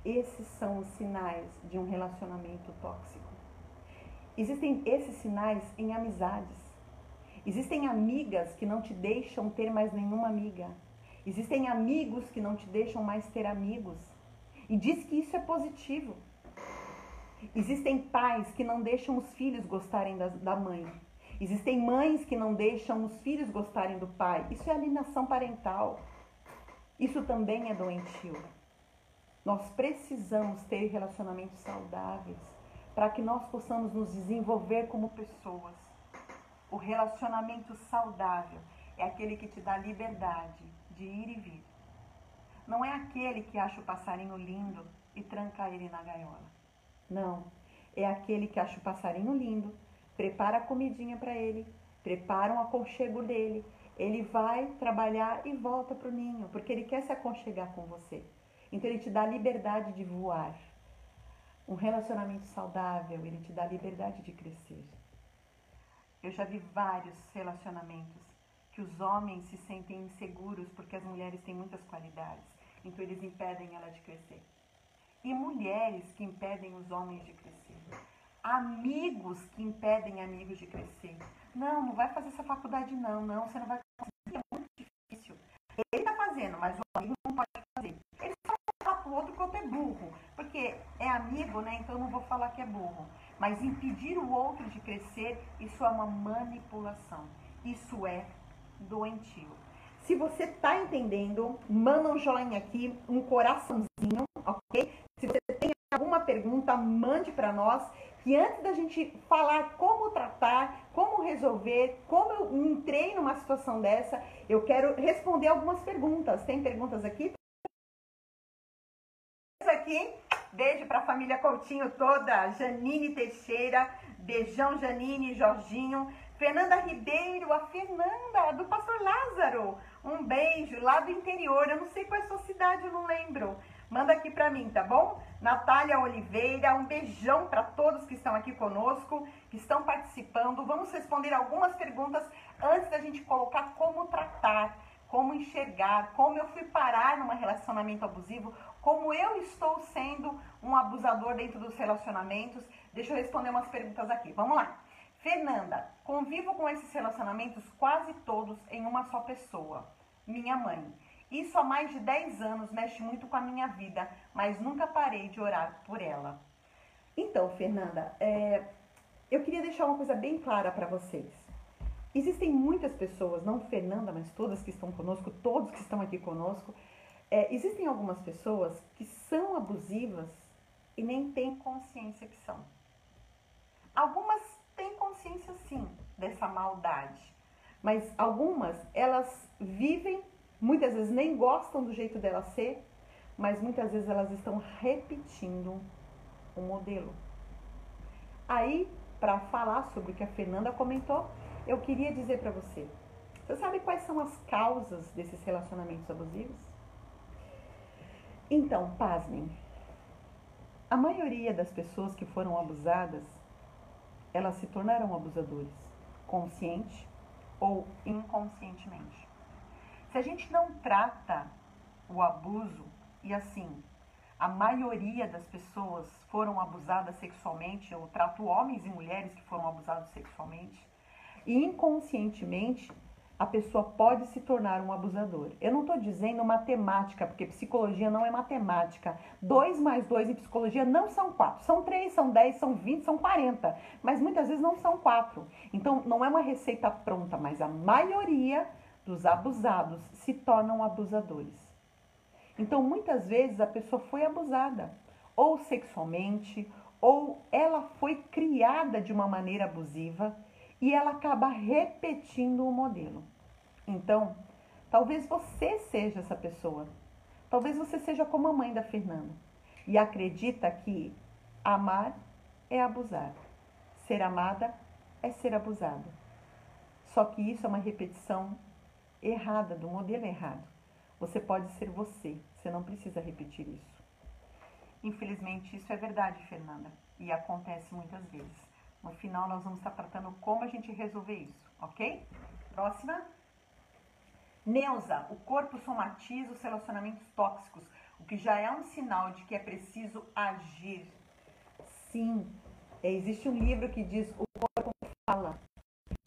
Esses são os sinais de um relacionamento tóxico. Existem esses sinais em amizades. Existem amigas que não te deixam ter mais nenhuma amiga. Existem amigos que não te deixam mais ter amigos. E diz que isso é positivo. Existem pais que não deixam os filhos gostarem da, da mãe. Existem mães que não deixam os filhos gostarem do pai. Isso é alienação parental. Isso também é doentio. Nós precisamos ter relacionamentos saudáveis para que nós possamos nos desenvolver como pessoas. O relacionamento saudável é aquele que te dá liberdade de ir e vir. Não é aquele que acha o passarinho lindo e tranca ele na gaiola. Não. É aquele que acha o passarinho lindo prepara a comidinha para ele, prepara um aconchego dele. Ele vai trabalhar e volta para o ninho, porque ele quer se aconchegar com você. Então ele te dá liberdade de voar. Um relacionamento saudável, ele te dá liberdade de crescer. Eu já vi vários relacionamentos que os homens se sentem inseguros porque as mulheres têm muitas qualidades, então eles impedem ela de crescer. E mulheres que impedem os homens de crescer amigos que impedem amigos de crescer. Não, não vai fazer essa faculdade não, não, você não vai conseguir, é muito difícil. Ele está fazendo, mas o amigo não pode fazer. Ele só fala pro outro que o outro é burro, porque é amigo, né? Então não vou falar que é burro. Mas impedir o outro de crescer, isso é uma manipulação. Isso é doentio. Se você está entendendo, manda um joinha aqui, um coraçãozinho, ok? Se você tem alguma pergunta, mande para nós que antes da gente falar como tratar, como resolver, como eu entrei numa situação dessa, eu quero responder algumas perguntas. Tem perguntas aqui? Aqui, beijo para a família Coutinho toda, Janine Teixeira, beijão Janine, Jorginho, Fernanda Ribeiro, a Fernanda do Pastor Lázaro, um beijo lá do interior, eu não sei qual é a sua cidade, eu não lembro. Manda aqui para mim, tá bom? Natália Oliveira, um beijão para todos que estão aqui conosco, que estão participando. Vamos responder algumas perguntas antes da gente colocar como tratar, como enxergar, como eu fui parar num relacionamento abusivo, como eu estou sendo um abusador dentro dos relacionamentos. Deixa eu responder umas perguntas aqui. Vamos lá. Fernanda, convivo com esses relacionamentos quase todos em uma só pessoa, minha mãe. Isso há mais de 10 anos mexe muito com a minha vida, mas nunca parei de orar por ela. Então, Fernanda, é, eu queria deixar uma coisa bem clara para vocês. Existem muitas pessoas, não Fernanda, mas todas que estão conosco, todos que estão aqui conosco, é, existem algumas pessoas que são abusivas e nem têm consciência que são. Algumas têm consciência sim dessa maldade, mas algumas elas vivem, muitas vezes nem gostam do jeito dela ser, mas muitas vezes elas estão repetindo o modelo. Aí, para falar sobre o que a Fernanda comentou, eu queria dizer para você: você sabe quais são as causas desses relacionamentos abusivos? Então, pasmem. A maioria das pessoas que foram abusadas, elas se tornaram abusadores, consciente ou inconscientemente. Se a gente não trata o abuso e assim, a maioria das pessoas foram abusadas sexualmente, eu trato homens e mulheres que foram abusados sexualmente, e inconscientemente a pessoa pode se tornar um abusador. Eu não estou dizendo matemática, porque psicologia não é matemática. 2 mais 2 em psicologia não são 4. São 3, são 10, são 20, são 40. Mas muitas vezes não são 4. Então não é uma receita pronta, mas a maioria dos abusados se tornam abusadores. Então muitas vezes a pessoa foi abusada, ou sexualmente, ou ela foi criada de uma maneira abusiva e ela acaba repetindo o modelo. Então, talvez você seja essa pessoa. Talvez você seja como a mãe da Fernanda e acredita que amar é abusar, ser amada é ser abusada. Só que isso é uma repetição errada, do modelo errado. Você pode ser você, você não precisa repetir isso. Infelizmente, isso é verdade, Fernanda, e acontece muitas vezes. No final, nós vamos estar tratando como a gente resolver isso, ok? Próxima. Neuza, o corpo somatiza os relacionamentos tóxicos, o que já é um sinal de que é preciso agir. Sim, existe um livro que diz o corpo fala.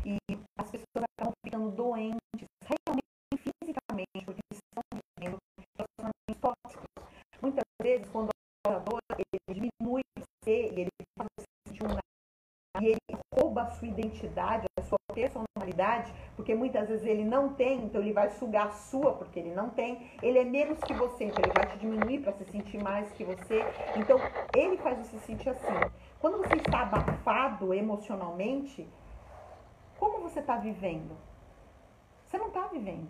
E as pessoas acabam ficando doentes, realmente fisicamente, porque estão vivendo relacionamentos tóxicos. Muitas vezes, quando o abusador ele diminui você e ele faz você sentir um e ele rouba a sua identidade, a sua personalidade, porque muitas vezes ele não tem, então ele vai sugar a sua porque ele não tem. Ele é menos que você, então ele vai te diminuir para se sentir mais que você. Então ele faz você se sentir assim. Quando você está abafado emocionalmente, como você está vivendo? Você não está vivendo.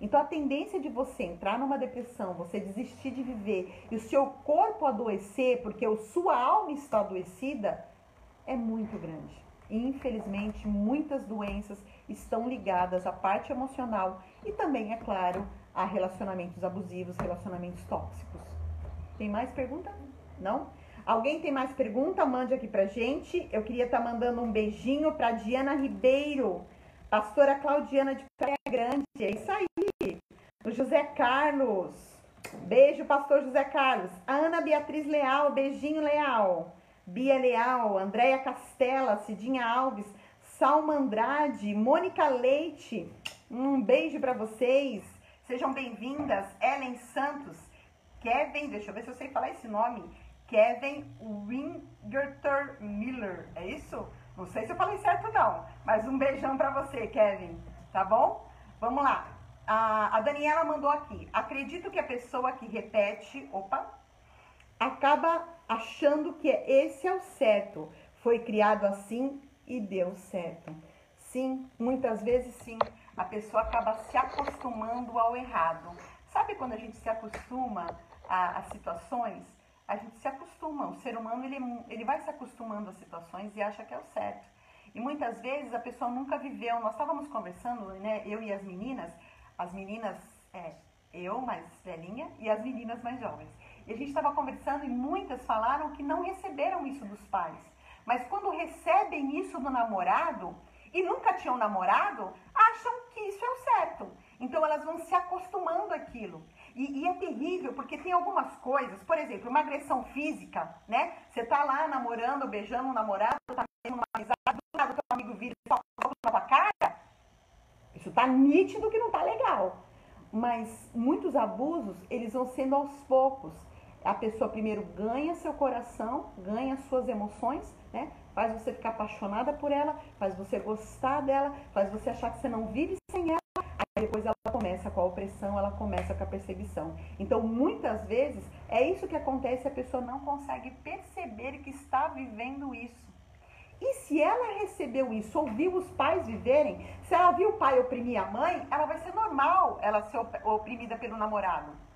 Então a tendência de você entrar numa depressão, você desistir de viver e o seu corpo adoecer porque a sua alma está adoecida, é muito grande. Infelizmente, muitas doenças estão ligadas à parte emocional e também, é claro, a relacionamentos abusivos, relacionamentos tóxicos. Tem mais pergunta? Não? Alguém tem mais pergunta? Mande aqui pra gente. Eu queria estar tá mandando um beijinho pra Diana Ribeiro, pastora Claudiana de Praia Grande. É isso aí. O José Carlos. Beijo, pastor José Carlos. Ana Beatriz Leal, beijinho Leal. Bia Leal, Andréia Castela, Cidinha Alves, Salma Andrade, Mônica Leite. Um beijo para vocês. Sejam bem-vindas. Ellen Santos, Kevin, deixa eu ver se eu sei falar esse nome. Kevin Wingerter Miller. É isso? Não sei se eu falei certo não, mas um beijão para você, Kevin. Tá bom? Vamos lá. A, a Daniela mandou aqui. Acredito que a pessoa que repete, opa, acaba achando que esse é o certo. Foi criado assim e deu certo. Sim, muitas vezes sim, a pessoa acaba se acostumando ao errado. Sabe quando a gente se acostuma a, a situações? A gente se acostuma. O ser humano ele, ele vai se acostumando às situações e acha que é o certo. E muitas vezes a pessoa nunca viveu. Nós estávamos conversando, né? Eu e as meninas, as meninas, é, eu mais velhinha e as meninas mais jovens. E a gente estava conversando e muitas falaram que não receberam isso dos pais. Mas quando recebem isso do namorado e nunca tinham namorado, acham que isso é o certo. Então elas vão se acostumando àquilo. E, e, é terrível porque tem algumas coisas, por exemplo, uma agressão física, né? Você tá lá namorando, beijando um namorado, tá tendo uma amizade, do lado teu amigo vira e na tua cara. Isso tá nítido que não tá legal. Mas muitos abusos, eles vão sendo aos poucos. A pessoa primeiro ganha seu coração, ganha suas emoções, né? Faz você ficar apaixonada por ela, faz você gostar dela, faz você achar que você não vive sem ela Aí depois ela começa com a opressão, ela começa com a perseguição. Então, muitas vezes, é isso que acontece, a pessoa não consegue perceber que está vivendo isso. E se ela recebeu isso, ouviu os pais viverem, se ela viu o pai oprimir a mãe, ela vai ser normal ela ser oprimida pelo namorado.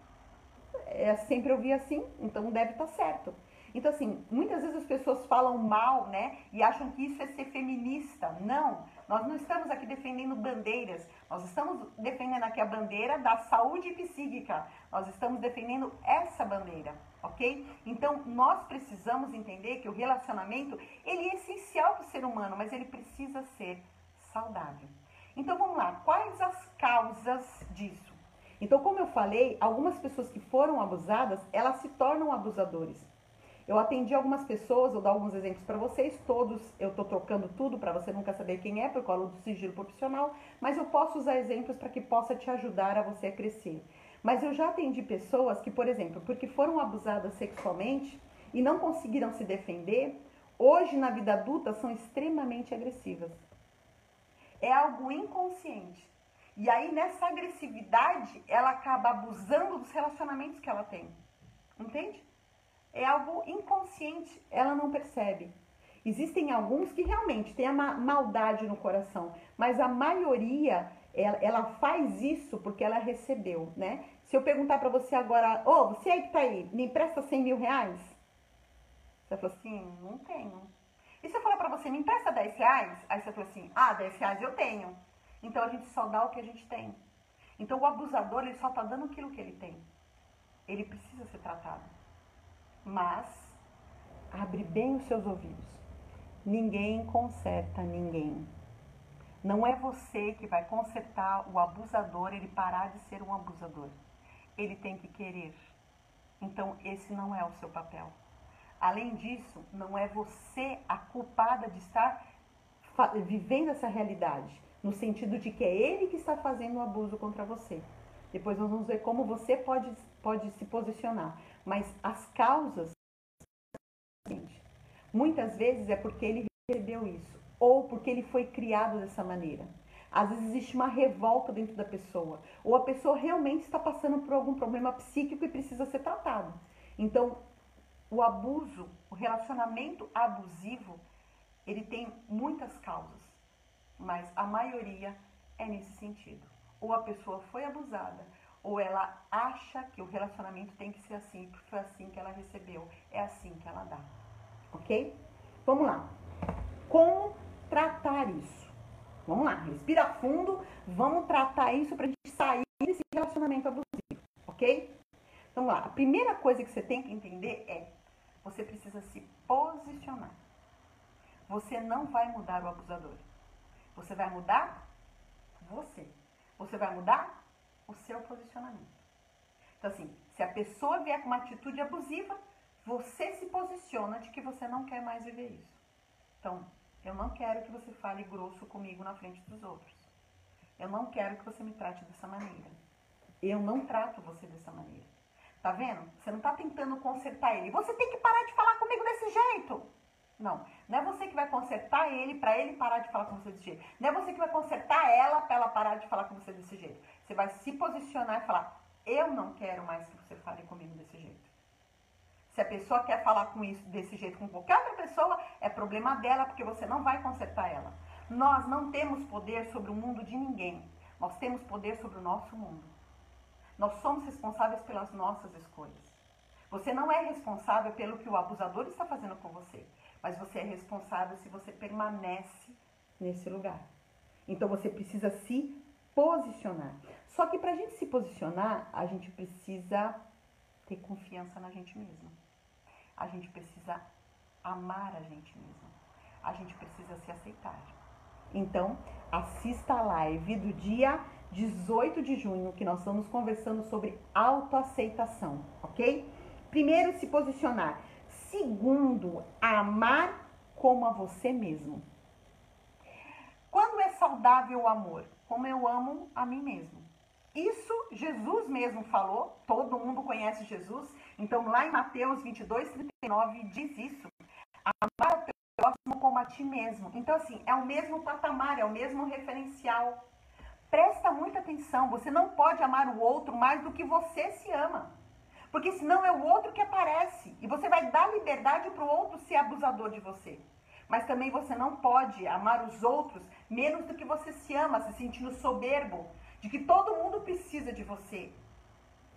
É, sempre ouvi assim, então deve estar certo. Então, assim, muitas vezes as pessoas falam mal, né? E acham que isso é ser feminista. Não, nós não estamos aqui defendendo bandeiras. Nós estamos defendendo aqui a bandeira da saúde psíquica. Nós estamos defendendo essa bandeira, ok? Então, nós precisamos entender que o relacionamento, ele é essencial para o ser humano, mas ele precisa ser saudável. Então, vamos lá. Quais as causas disso? Então, como eu falei, algumas pessoas que foram abusadas, elas se tornam abusadores. Eu atendi algumas pessoas, vou dar alguns exemplos para vocês, todos eu estou trocando tudo para você nunca saber quem é, por causa do sigilo profissional, mas eu posso usar exemplos para que possa te ajudar a você a crescer. Mas eu já atendi pessoas que, por exemplo, porque foram abusadas sexualmente e não conseguiram se defender, hoje na vida adulta são extremamente agressivas. É algo inconsciente. E aí, nessa agressividade, ela acaba abusando dos relacionamentos que ela tem. Entende? é algo inconsciente, ela não percebe. Existem alguns que realmente têm a maldade no coração, mas a maioria ela, ela faz isso porque ela recebeu, né? Se eu perguntar para você agora, ô, oh, você aí que tá aí, me empresta 100 mil reais? Você falou assim, não tenho. E se eu falar para você, me empresta 10 reais? Aí você falou assim, ah, 10 reais eu tenho. Então a gente só dá o que a gente tem. Então o abusador, ele só tá dando aquilo que ele tem. Ele precisa ser tratado. Mas abre bem os seus ouvidos. Ninguém conserta ninguém. Não é você que vai consertar o abusador, ele parar de ser um abusador. Ele tem que querer. Então, esse não é o seu papel. Além disso, não é você a culpada de estar vivendo essa realidade, no sentido de que é ele que está fazendo o abuso contra você. Depois nós vamos ver como você pode, pode se posicionar. Mas as causas, muitas vezes é porque ele recebeu isso, ou porque ele foi criado dessa maneira. Às vezes existe uma revolta dentro da pessoa, ou a pessoa realmente está passando por algum problema psíquico e precisa ser tratado. Então, o abuso, o relacionamento abusivo, ele tem muitas causas, mas a maioria é nesse sentido. Ou a pessoa foi abusada, ou ela acha que o relacionamento tem que ser assim, porque foi assim que ela recebeu, é assim que ela dá. Ok? Vamos lá. Como tratar isso? Vamos lá, respira fundo, vamos tratar isso para gente sair desse relacionamento abusivo, ok? Vamos lá. A primeira coisa que você tem que entender é: você precisa se posicionar. Você não vai mudar o abusador. Você vai mudar você. Você vai mudar o seu posicionamento. Então, assim, se a pessoa vier com uma atitude abusiva, você se posiciona de que você não quer mais viver isso. Então, eu não quero que você fale grosso comigo na frente dos outros. Eu não quero que você me trate dessa maneira. Eu não trato você dessa maneira. Tá vendo? Você não tá tentando consertar ele. Você tem que parar de falar comigo desse jeito. Não. Não é você que vai consertar ele para ele parar de falar com você desse jeito. Não é você que vai consertar ela para ela parar de falar com você desse jeito. Você vai se posicionar e falar: Eu não quero mais que você fale comigo desse jeito. Se a pessoa quer falar com isso desse jeito com qualquer outra pessoa, é problema dela, porque você não vai consertar ela. Nós não temos poder sobre o mundo de ninguém. Nós temos poder sobre o nosso mundo. Nós somos responsáveis pelas nossas escolhas. Você não é responsável pelo que o abusador está fazendo com você mas você é responsável se você permanece nesse lugar. Então você precisa se posicionar. Só que para a gente se posicionar, a gente precisa ter confiança na gente mesma. A gente precisa amar a gente mesma. A gente precisa se aceitar. Então, assista a live do dia 18 de junho, que nós estamos conversando sobre autoaceitação, ok? Primeiro, se posicionar. Segundo, amar como a você mesmo. Quando é saudável o amor? Como eu amo a mim mesmo. Isso Jesus mesmo falou, todo mundo conhece Jesus. Então, lá em Mateus 22, 39, diz isso. Amar o próximo como a ti mesmo. Então, assim, é o mesmo patamar, é o mesmo referencial. Presta muita atenção, você não pode amar o outro mais do que você se ama. Porque senão é o outro que aparece. E você vai dar liberdade para o outro ser abusador de você. Mas também você não pode amar os outros menos do que você se ama, se sentindo soberbo, de que todo mundo precisa de você.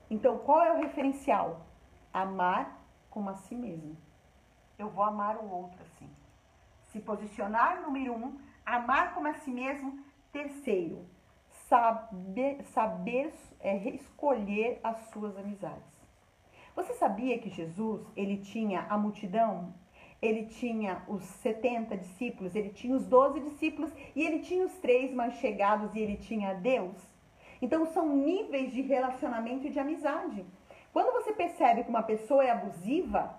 Então, qual é o referencial? Amar como a si mesmo. Eu vou amar o outro assim. Se posicionar, número um, amar como a si mesmo. Terceiro, saber, saber é, escolher as suas amizades. Você sabia que Jesus, ele tinha a multidão, ele tinha os 70 discípulos, ele tinha os 12 discípulos e ele tinha os três mais chegados e ele tinha Deus? Então são níveis de relacionamento e de amizade. Quando você percebe que uma pessoa é abusiva,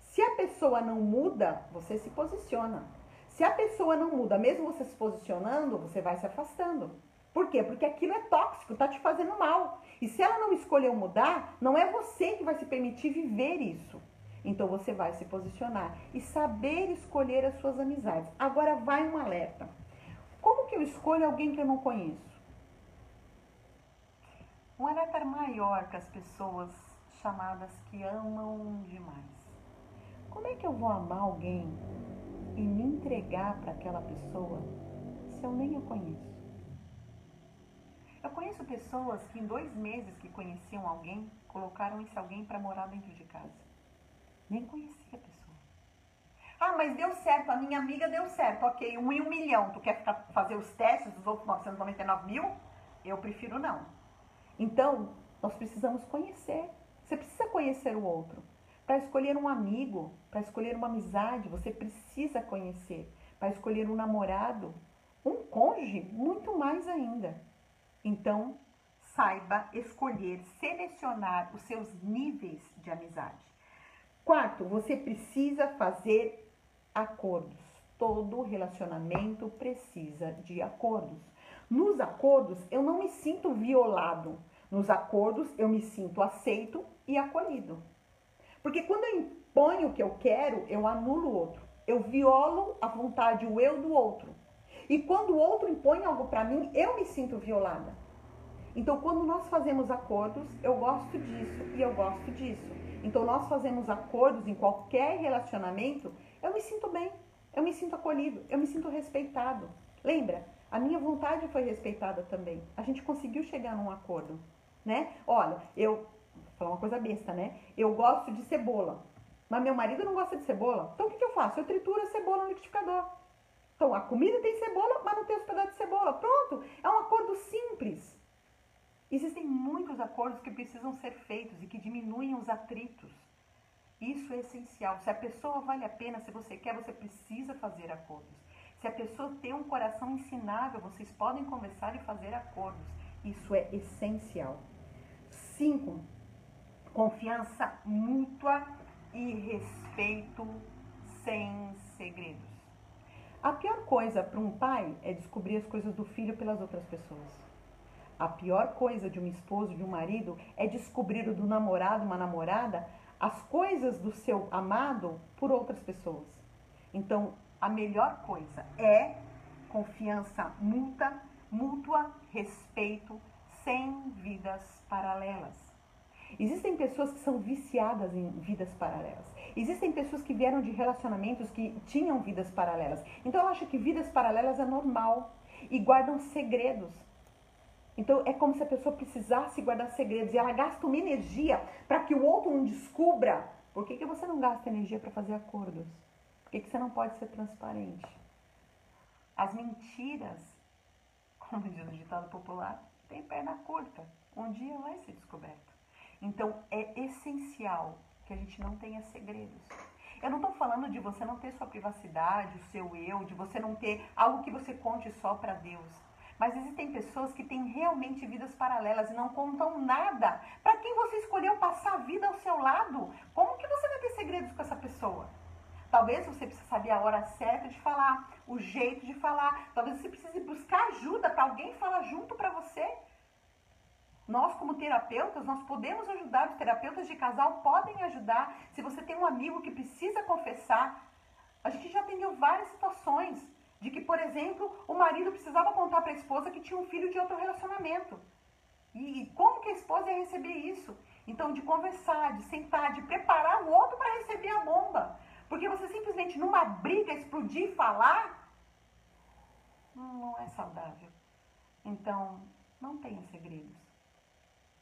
se a pessoa não muda, você se posiciona. Se a pessoa não muda, mesmo você se posicionando, você vai se afastando. Por quê? Porque aquilo é tóxico, está te fazendo mal. E se ela não escolheu mudar, não é você que vai se permitir viver isso. Então você vai se posicionar e saber escolher as suas amizades. Agora vai um alerta. Como que eu escolho alguém que eu não conheço? Um alerta maior que as pessoas chamadas que amam demais. Como é que eu vou amar alguém e me entregar para aquela pessoa se eu nem a conheço? Eu conheço pessoas que em dois meses que conheciam alguém, colocaram esse alguém para morar dentro de casa. Nem conhecia a pessoa. Ah, mas deu certo, a minha amiga deu certo, ok, um em um milhão. Tu quer fazer os testes dos outros 999 mil? Eu prefiro não. Então, nós precisamos conhecer. Você precisa conhecer o outro. Para escolher um amigo, para escolher uma amizade, você precisa conhecer. Para escolher um namorado, um cônjuge, muito mais ainda. Então, saiba escolher, selecionar os seus níveis de amizade. Quarto, você precisa fazer acordos. Todo relacionamento precisa de acordos. Nos acordos, eu não me sinto violado. Nos acordos, eu me sinto aceito e acolhido. Porque quando eu imponho o que eu quero, eu anulo o outro. Eu violo a vontade, o eu do outro. E quando o outro impõe algo para mim, eu me sinto violada. Então, quando nós fazemos acordos, eu gosto disso e eu gosto disso. Então, nós fazemos acordos em qualquer relacionamento, eu me sinto bem, eu me sinto acolhido, eu me sinto respeitado. Lembra? A minha vontade foi respeitada também. A gente conseguiu chegar num acordo, né? Olha, eu falar uma coisa besta, né? Eu gosto de cebola, mas meu marido não gosta de cebola. Então o que eu faço? Eu trituro a cebola no liquidificador. Então a comida tem cebola, mas não tem os pedaços de cebola. Pronto, é um acordo simples. Existem muitos acordos que precisam ser feitos e que diminuem os atritos. Isso é essencial. Se a pessoa vale a pena, se você quer, você precisa fazer acordos. Se a pessoa tem um coração ensinável, vocês podem conversar e fazer acordos. Isso é essencial. Cinco, confiança mútua e respeito sem segredos. A pior coisa para um pai é descobrir as coisas do filho pelas outras pessoas. A pior coisa de um esposo, de um marido, é descobrir do namorado, uma namorada, as coisas do seu amado por outras pessoas. Então, a melhor coisa é confiança mútua, mútua respeito, sem vidas paralelas. Existem pessoas que são viciadas em vidas paralelas. Existem pessoas que vieram de relacionamentos que tinham vidas paralelas. Então eu acho que vidas paralelas é normal e guardam segredos. Então é como se a pessoa precisasse guardar segredos e ela gasta uma energia para que o outro não descubra. Por que, que você não gasta energia para fazer acordos? Por que, que você não pode ser transparente? As mentiras, como diz o ditado popular, têm perna curta. Um dia vai ser descoberto. Então é essencial que a gente não tenha segredos. Eu não estou falando de você não ter sua privacidade, o seu eu, de você não ter algo que você conte só para Deus. Mas existem pessoas que têm realmente vidas paralelas e não contam nada. Para quem você escolheu passar a vida ao seu lado, como que você vai ter segredos com essa pessoa? Talvez você precise saber a hora certa de falar, o jeito de falar. Talvez você precise buscar ajuda para alguém falar junto para você. Nós, como terapeutas, nós podemos ajudar, os terapeutas de casal podem ajudar. Se você tem um amigo que precisa confessar, a gente já atendeu várias situações de que, por exemplo, o marido precisava contar para a esposa que tinha um filho de outro relacionamento. E como que a esposa ia receber isso? Então, de conversar, de sentar, de preparar o outro para receber a bomba. Porque você simplesmente numa briga explodir e falar, não é saudável. Então, não tenha segredos.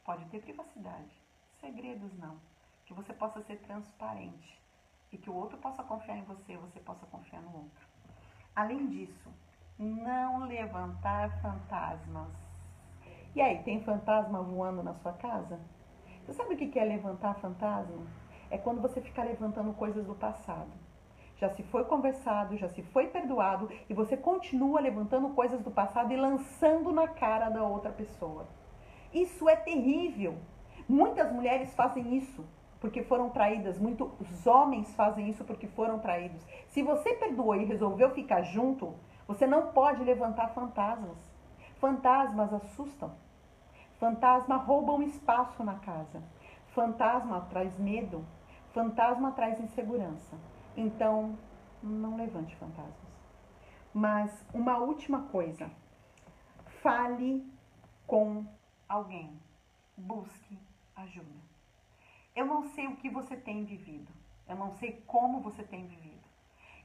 Pode ter privacidade. Segredos não. Que você possa ser transparente. E que o outro possa confiar em você, você possa confiar no outro. Além disso, não levantar fantasmas. E aí, tem fantasma voando na sua casa? Você sabe o que é levantar fantasma? É quando você fica levantando coisas do passado. Já se foi conversado, já se foi perdoado e você continua levantando coisas do passado e lançando na cara da outra pessoa. Isso é terrível. Muitas mulheres fazem isso porque foram traídas. Muitos homens fazem isso porque foram traídos. Se você perdoou e resolveu ficar junto, você não pode levantar fantasmas. Fantasmas assustam. Fantasma roubam espaço na casa. Fantasma traz medo. Fantasma traz insegurança. Então, não levante fantasmas. Mas uma última coisa. Fale com alguém. Busque ajuda. Eu não sei o que você tem vivido. Eu não sei como você tem vivido.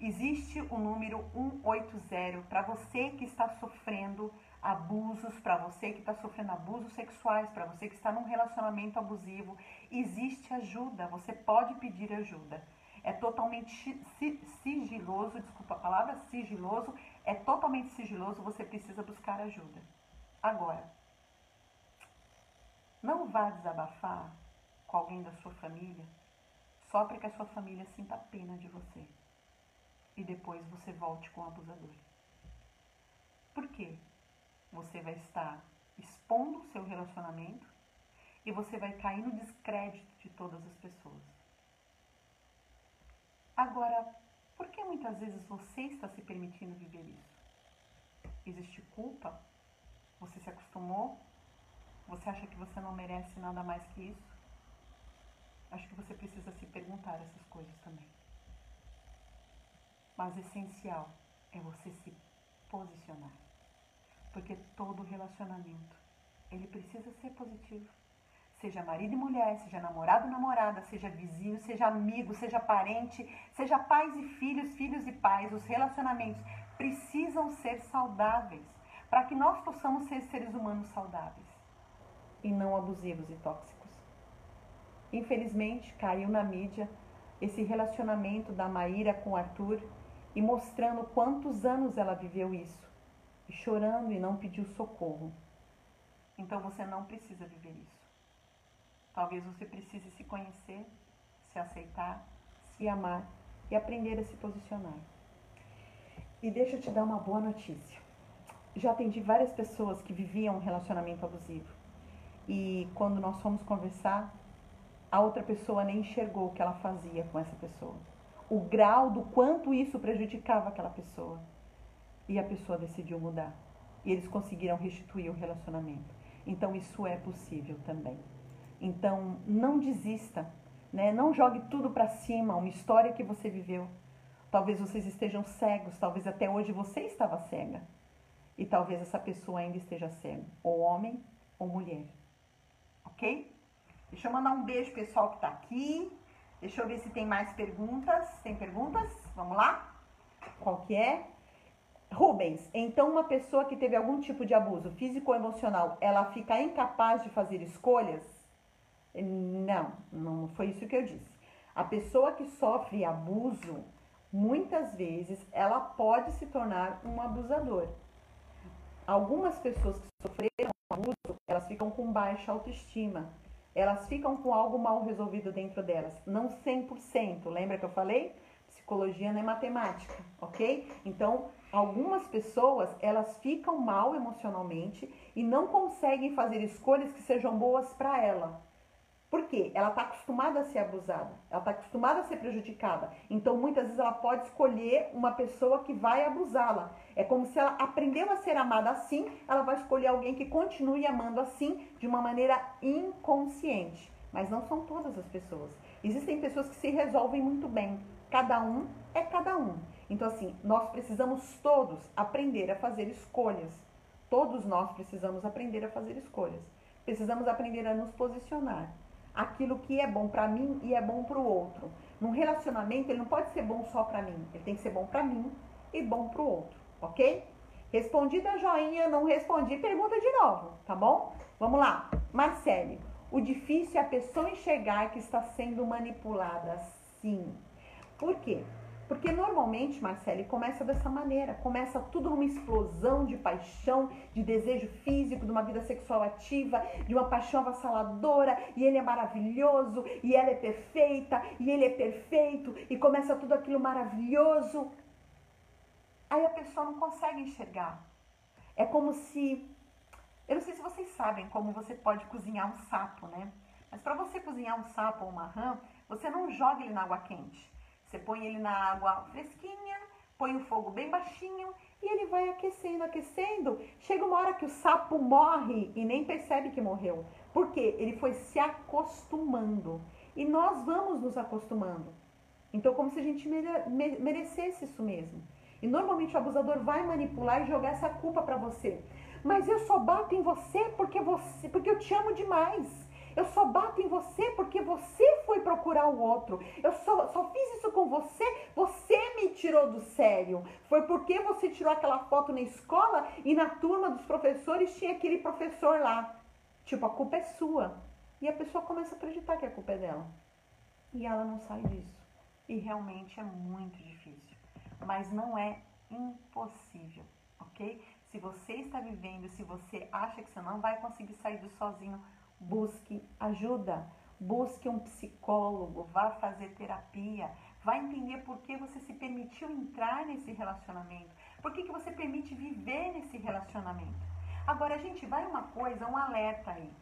Existe o número 180 para você que está sofrendo abusos, para você que está sofrendo abusos sexuais, para você que está num relacionamento abusivo. Existe ajuda, você pode pedir ajuda. É totalmente sigiloso, desculpa a palavra, sigiloso, é totalmente sigiloso, você precisa buscar ajuda. Agora, não vá desabafar com alguém da sua família, só para que a sua família sinta pena de você. E depois você volte com o abusador. Por quê? Você vai estar expondo o seu relacionamento e você vai cair no descrédito de todas as pessoas. Agora, por que muitas vezes você está se permitindo viver isso? Existe culpa? Você se acostumou? Você acha que você não merece nada mais que isso? Acho que você precisa se perguntar essas coisas também. Mas essencial é você se posicionar. Porque todo relacionamento, ele precisa ser positivo. Seja marido e mulher, seja namorado e namorada, seja vizinho, seja amigo, seja parente, seja pais e filhos, filhos e pais, os relacionamentos precisam ser saudáveis para que nós possamos ser seres humanos saudáveis e não abusivos e tóxicos. Infelizmente, caiu na mídia esse relacionamento da Maíra com Arthur e mostrando quantos anos ela viveu isso, e chorando e não pediu socorro. Então você não precisa viver isso. Talvez você precise se conhecer, se aceitar, se amar e aprender a se posicionar. E deixa eu te dar uma boa notícia. Já atendi várias pessoas que viviam um relacionamento abusivo. E quando nós fomos conversar, a outra pessoa nem enxergou o que ela fazia com essa pessoa. O grau do quanto isso prejudicava aquela pessoa. E a pessoa decidiu mudar. E eles conseguiram restituir o relacionamento. Então isso é possível também. Então não desista, né? Não jogue tudo para cima, uma história que você viveu. Talvez vocês estejam cegos, talvez até hoje você estava cega. E talvez essa pessoa ainda esteja cega, ou homem ou mulher. OK? Deixa eu mandar um beijo pessoal que está aqui. Deixa eu ver se tem mais perguntas. Tem perguntas? Vamos lá? Qual que é? Rubens, então uma pessoa que teve algum tipo de abuso físico ou emocional, ela fica incapaz de fazer escolhas? Não, não foi isso que eu disse. A pessoa que sofre abuso, muitas vezes, ela pode se tornar um abusador. Algumas pessoas que sofreram abuso, elas ficam com baixa autoestima elas ficam com algo mal resolvido dentro delas. Não 100%. Lembra que eu falei? Psicologia não é matemática, ok? Então, algumas pessoas, elas ficam mal emocionalmente e não conseguem fazer escolhas que sejam boas para ela. Por quê? Ela está acostumada a ser abusada, ela está acostumada a ser prejudicada. Então, muitas vezes, ela pode escolher uma pessoa que vai abusá-la. É como se ela aprendeu a ser amada assim, ela vai escolher alguém que continue amando assim, de uma maneira inconsciente. Mas não são todas as pessoas. Existem pessoas que se resolvem muito bem. Cada um é cada um. Então, assim, nós precisamos todos aprender a fazer escolhas. Todos nós precisamos aprender a fazer escolhas. Precisamos aprender a nos posicionar aquilo que é bom para mim e é bom para o outro. Num relacionamento, ele não pode ser bom só para mim, ele tem que ser bom para mim e bom para o outro, ok? Respondida joinha, não respondi, pergunta de novo, tá bom? Vamos lá. Marcele, o difícil é a pessoa enxergar que está sendo manipulada, sim. Por quê? Porque normalmente, Marcele, começa dessa maneira. Começa tudo numa explosão de paixão, de desejo físico, de uma vida sexual ativa, de uma paixão avassaladora, e ele é maravilhoso, e ela é perfeita, e ele é perfeito, e começa tudo aquilo maravilhoso. Aí a pessoa não consegue enxergar. É como se. Eu não sei se vocês sabem como você pode cozinhar um sapo, né? Mas para você cozinhar um sapo ou uma rã, você não joga ele na água quente. Você põe ele na água fresquinha, põe o fogo bem baixinho e ele vai aquecendo, aquecendo. Chega uma hora que o sapo morre e nem percebe que morreu. Por quê? Ele foi se acostumando. E nós vamos nos acostumando. Então, como se a gente merecesse isso mesmo. E normalmente o abusador vai manipular e jogar essa culpa para você. Mas eu só bato em você porque você, porque eu te amo demais. Eu só bato em você porque você foi procurar o outro. Eu só, só fiz isso com você, você me tirou do sério. Foi porque você tirou aquela foto na escola e na turma dos professores tinha aquele professor lá. Tipo, a culpa é sua. E a pessoa começa a acreditar que a culpa é dela. E ela não sai disso. E realmente é muito difícil. Mas não é impossível, ok? Se você está vivendo, se você acha que você não vai conseguir sair do sozinho, busque ajuda, busque um psicólogo, vá fazer terapia, vá entender por que você se permitiu entrar nesse relacionamento, por que, que você permite viver nesse relacionamento. Agora, gente vai uma coisa, um alerta aí.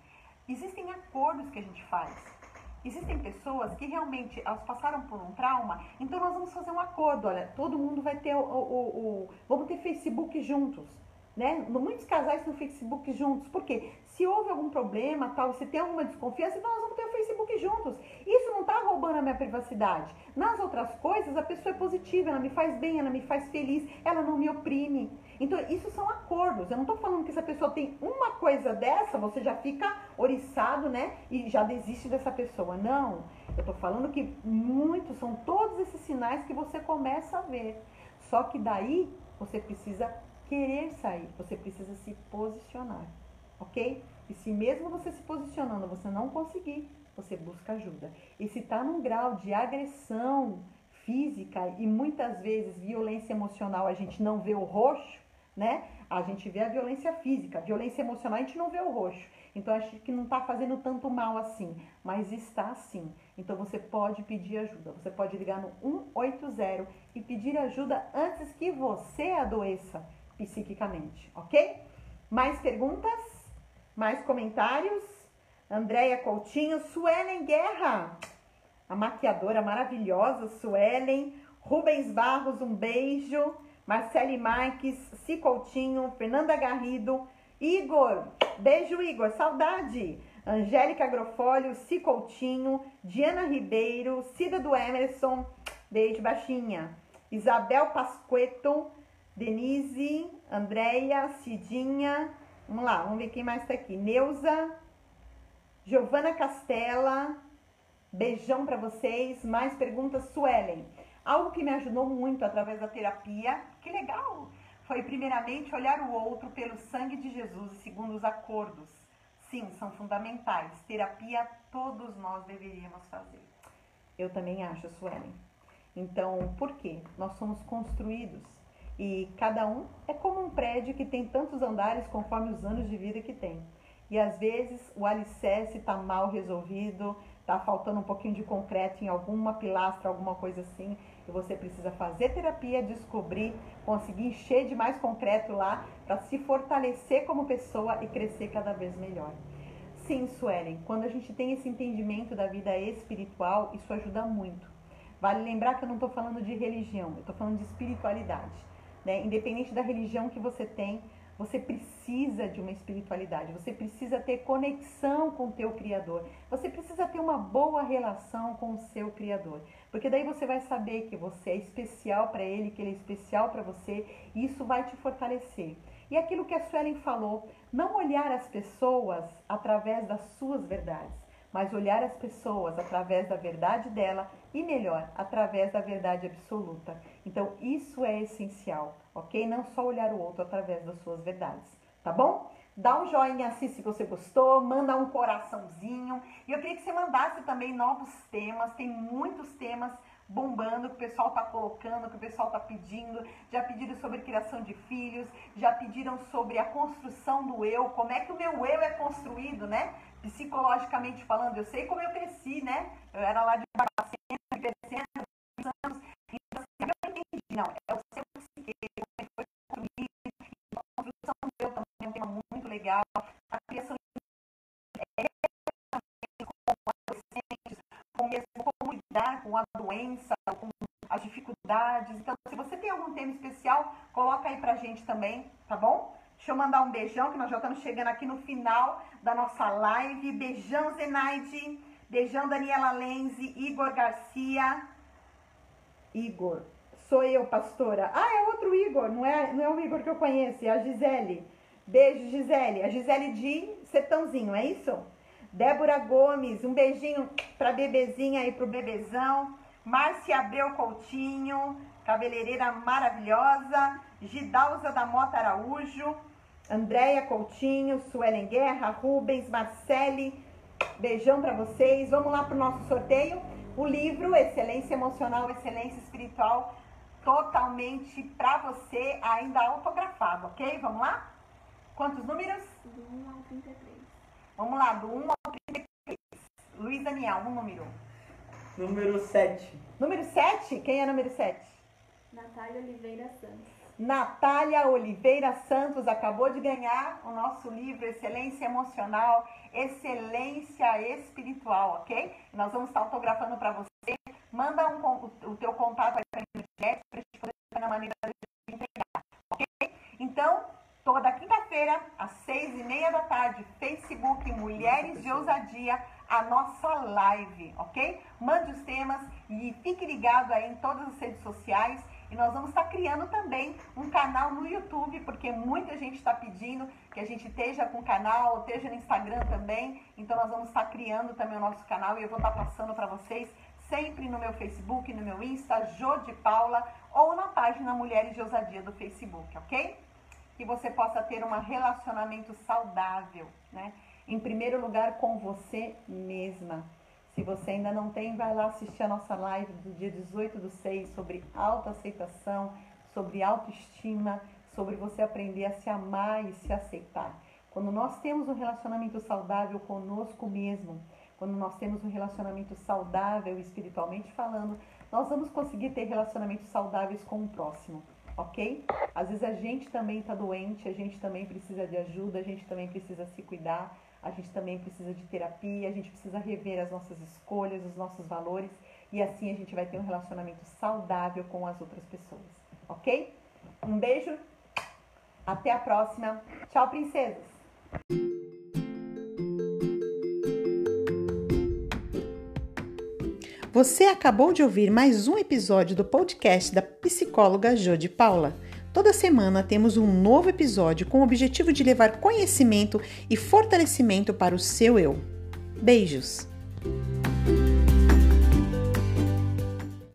Existem acordos que a gente faz. Existem pessoas que realmente elas passaram por um trauma, então nós vamos fazer um acordo. Olha, todo mundo vai ter o, o, o vamos ter Facebook juntos né? Muitos casais no Facebook juntos. Por quê? Se houve algum problema, tal, se tem alguma desconfiança, então nós vamos ter o Facebook juntos. Isso não está roubando a minha privacidade. Nas outras coisas, a pessoa é positiva, ela me faz bem, ela me faz feliz, ela não me oprime. Então, isso são acordos. Eu não estou falando que se a pessoa tem uma coisa dessa, você já fica oriçado, né? E já desiste dessa pessoa. Não. Eu estou falando que muitos são todos esses sinais que você começa a ver. Só que daí você precisa querer sair, você precisa se posicionar, ok? E se mesmo você se posicionando você não conseguir, você busca ajuda. E se está num grau de agressão física e muitas vezes violência emocional, a gente não vê o roxo, né? A gente vê a violência física, a violência emocional a gente não vê o roxo. Então acho que não está fazendo tanto mal assim, mas está sim. Então você pode pedir ajuda. Você pode ligar no 180 e pedir ajuda antes que você adoeça psiquicamente, ok? Mais perguntas? Mais comentários? Andréia Coutinho, Suelen Guerra, a maquiadora maravilhosa Suelen, Rubens Barros, um beijo, Marcele Marques, Si Coutinho, Fernanda Garrido, Igor, beijo Igor, saudade, Angélica Agrofólio, Si Coutinho, Diana Ribeiro, Cida do Emerson, beijo baixinha, Isabel Pasqueto, Denise, Andréia, Cidinha. Vamos lá, vamos ver quem mais está aqui. Neuza, Giovana Castela. Beijão para vocês. Mais perguntas, Suelen. Algo que me ajudou muito através da terapia, que legal, foi primeiramente olhar o outro pelo sangue de Jesus e segundo os acordos. Sim, são fundamentais. Terapia todos nós deveríamos fazer. Eu também acho, Suelen. Então, por quê? Nós somos construídos e cada um é como um prédio que tem tantos andares conforme os anos de vida que tem. E às vezes o alicerce está mal resolvido, está faltando um pouquinho de concreto em alguma pilastra, alguma coisa assim. que você precisa fazer terapia, descobrir, conseguir encher de mais concreto lá para se fortalecer como pessoa e crescer cada vez melhor. Sim, Suelen, quando a gente tem esse entendimento da vida espiritual, isso ajuda muito. Vale lembrar que eu não estou falando de religião, eu estou falando de espiritualidade. Né? Independente da religião que você tem, você precisa de uma espiritualidade, você precisa ter conexão com o teu Criador, você precisa ter uma boa relação com o seu Criador, porque daí você vai saber que você é especial para Ele, que Ele é especial para você, e isso vai te fortalecer. E aquilo que a Suelen falou, não olhar as pessoas através das suas verdades, mas olhar as pessoas através da verdade dela e melhor, através da verdade absoluta. Então, isso é essencial, ok? Não só olhar o outro através das suas verdades, tá bom? Dá um joinha assim se você gostou, manda um coraçãozinho. E eu queria que você mandasse também novos temas, tem muitos temas bombando, que o pessoal está colocando, que o pessoal está pedindo. Já pediram sobre criação de filhos, já pediram sobre a construção do eu, como é que o meu eu é construído, né? Psicologicamente falando, eu sei como eu cresci, né? Eu era lá de anos. Não, é o seu psique, como é foi a construção do eu também um tema muito legal. A criação com lidar com a doença, com as dificuldades. Então, se você tem algum tema especial, coloca aí pra gente também, tá bom? Deixa eu mandar um beijão, que nós já estamos chegando aqui no final da nossa live. Beijão, Zenaide. Beijão, Daniela Lenze, Igor Garcia. Igor, sou eu, pastora. Ah, é outro Igor, não é, não é o Igor que eu conheço, é a Gisele. Beijo, Gisele. A Gisele de Setãozinho, é isso? Débora Gomes, um beijinho pra bebezinha e pro bebezão. Márcia Abreu Coutinho, cabeleireira maravilhosa. Gidalza da Mota Araújo. Andréia Coutinho, Suelen Guerra, Rubens, Marcele. Beijão para vocês. Vamos lá pro nosso sorteio. O livro Excelência Emocional, Excelência Espiritual, totalmente para você, ainda autografado, ok? Vamos lá? Quantos números? Do 1 ao 33. Vamos lá, do 1 ao 33. Luiz Daniel, um número. Número 7. Número 7? Quem é número 7? Natália Oliveira Santos. Natália Oliveira Santos acabou de ganhar o nosso livro Excelência Emocional, Excelência Espiritual, ok? Nós vamos estar autografando para você. Manda um, o, o teu contato aí para a gente para gente poder na maneira de entregar, ok? Então, toda quinta-feira, às seis e meia da tarde, Facebook Mulheres de Ousadia, a nossa live, ok? Mande os temas e fique ligado aí em todas as redes sociais. E nós vamos estar criando também um canal no YouTube, porque muita gente está pedindo que a gente esteja com o canal, esteja no Instagram também. Então nós vamos estar criando também o nosso canal e eu vou estar passando para vocês sempre no meu Facebook, no meu Insta, Jô de Paula, ou na página Mulheres de Ousadia do Facebook, ok? Que você possa ter um relacionamento saudável, né? Em primeiro lugar, com você mesma se você ainda não tem, vai lá assistir a nossa live do dia 18 do 6 sobre autoaceitação, sobre autoestima, sobre você aprender a se amar e se aceitar. Quando nós temos um relacionamento saudável conosco mesmo, quando nós temos um relacionamento saudável espiritualmente falando, nós vamos conseguir ter relacionamentos saudáveis com o próximo, ok? Às vezes a gente também está doente, a gente também precisa de ajuda, a gente também precisa se cuidar a gente também precisa de terapia, a gente precisa rever as nossas escolhas, os nossos valores e assim a gente vai ter um relacionamento saudável com as outras pessoas, ok? Um beijo, até a próxima. Tchau, princesas! Você acabou de ouvir mais um episódio do podcast da psicóloga Jode Paula. Toda semana temos um novo episódio com o objetivo de levar conhecimento e fortalecimento para o seu eu. Beijos!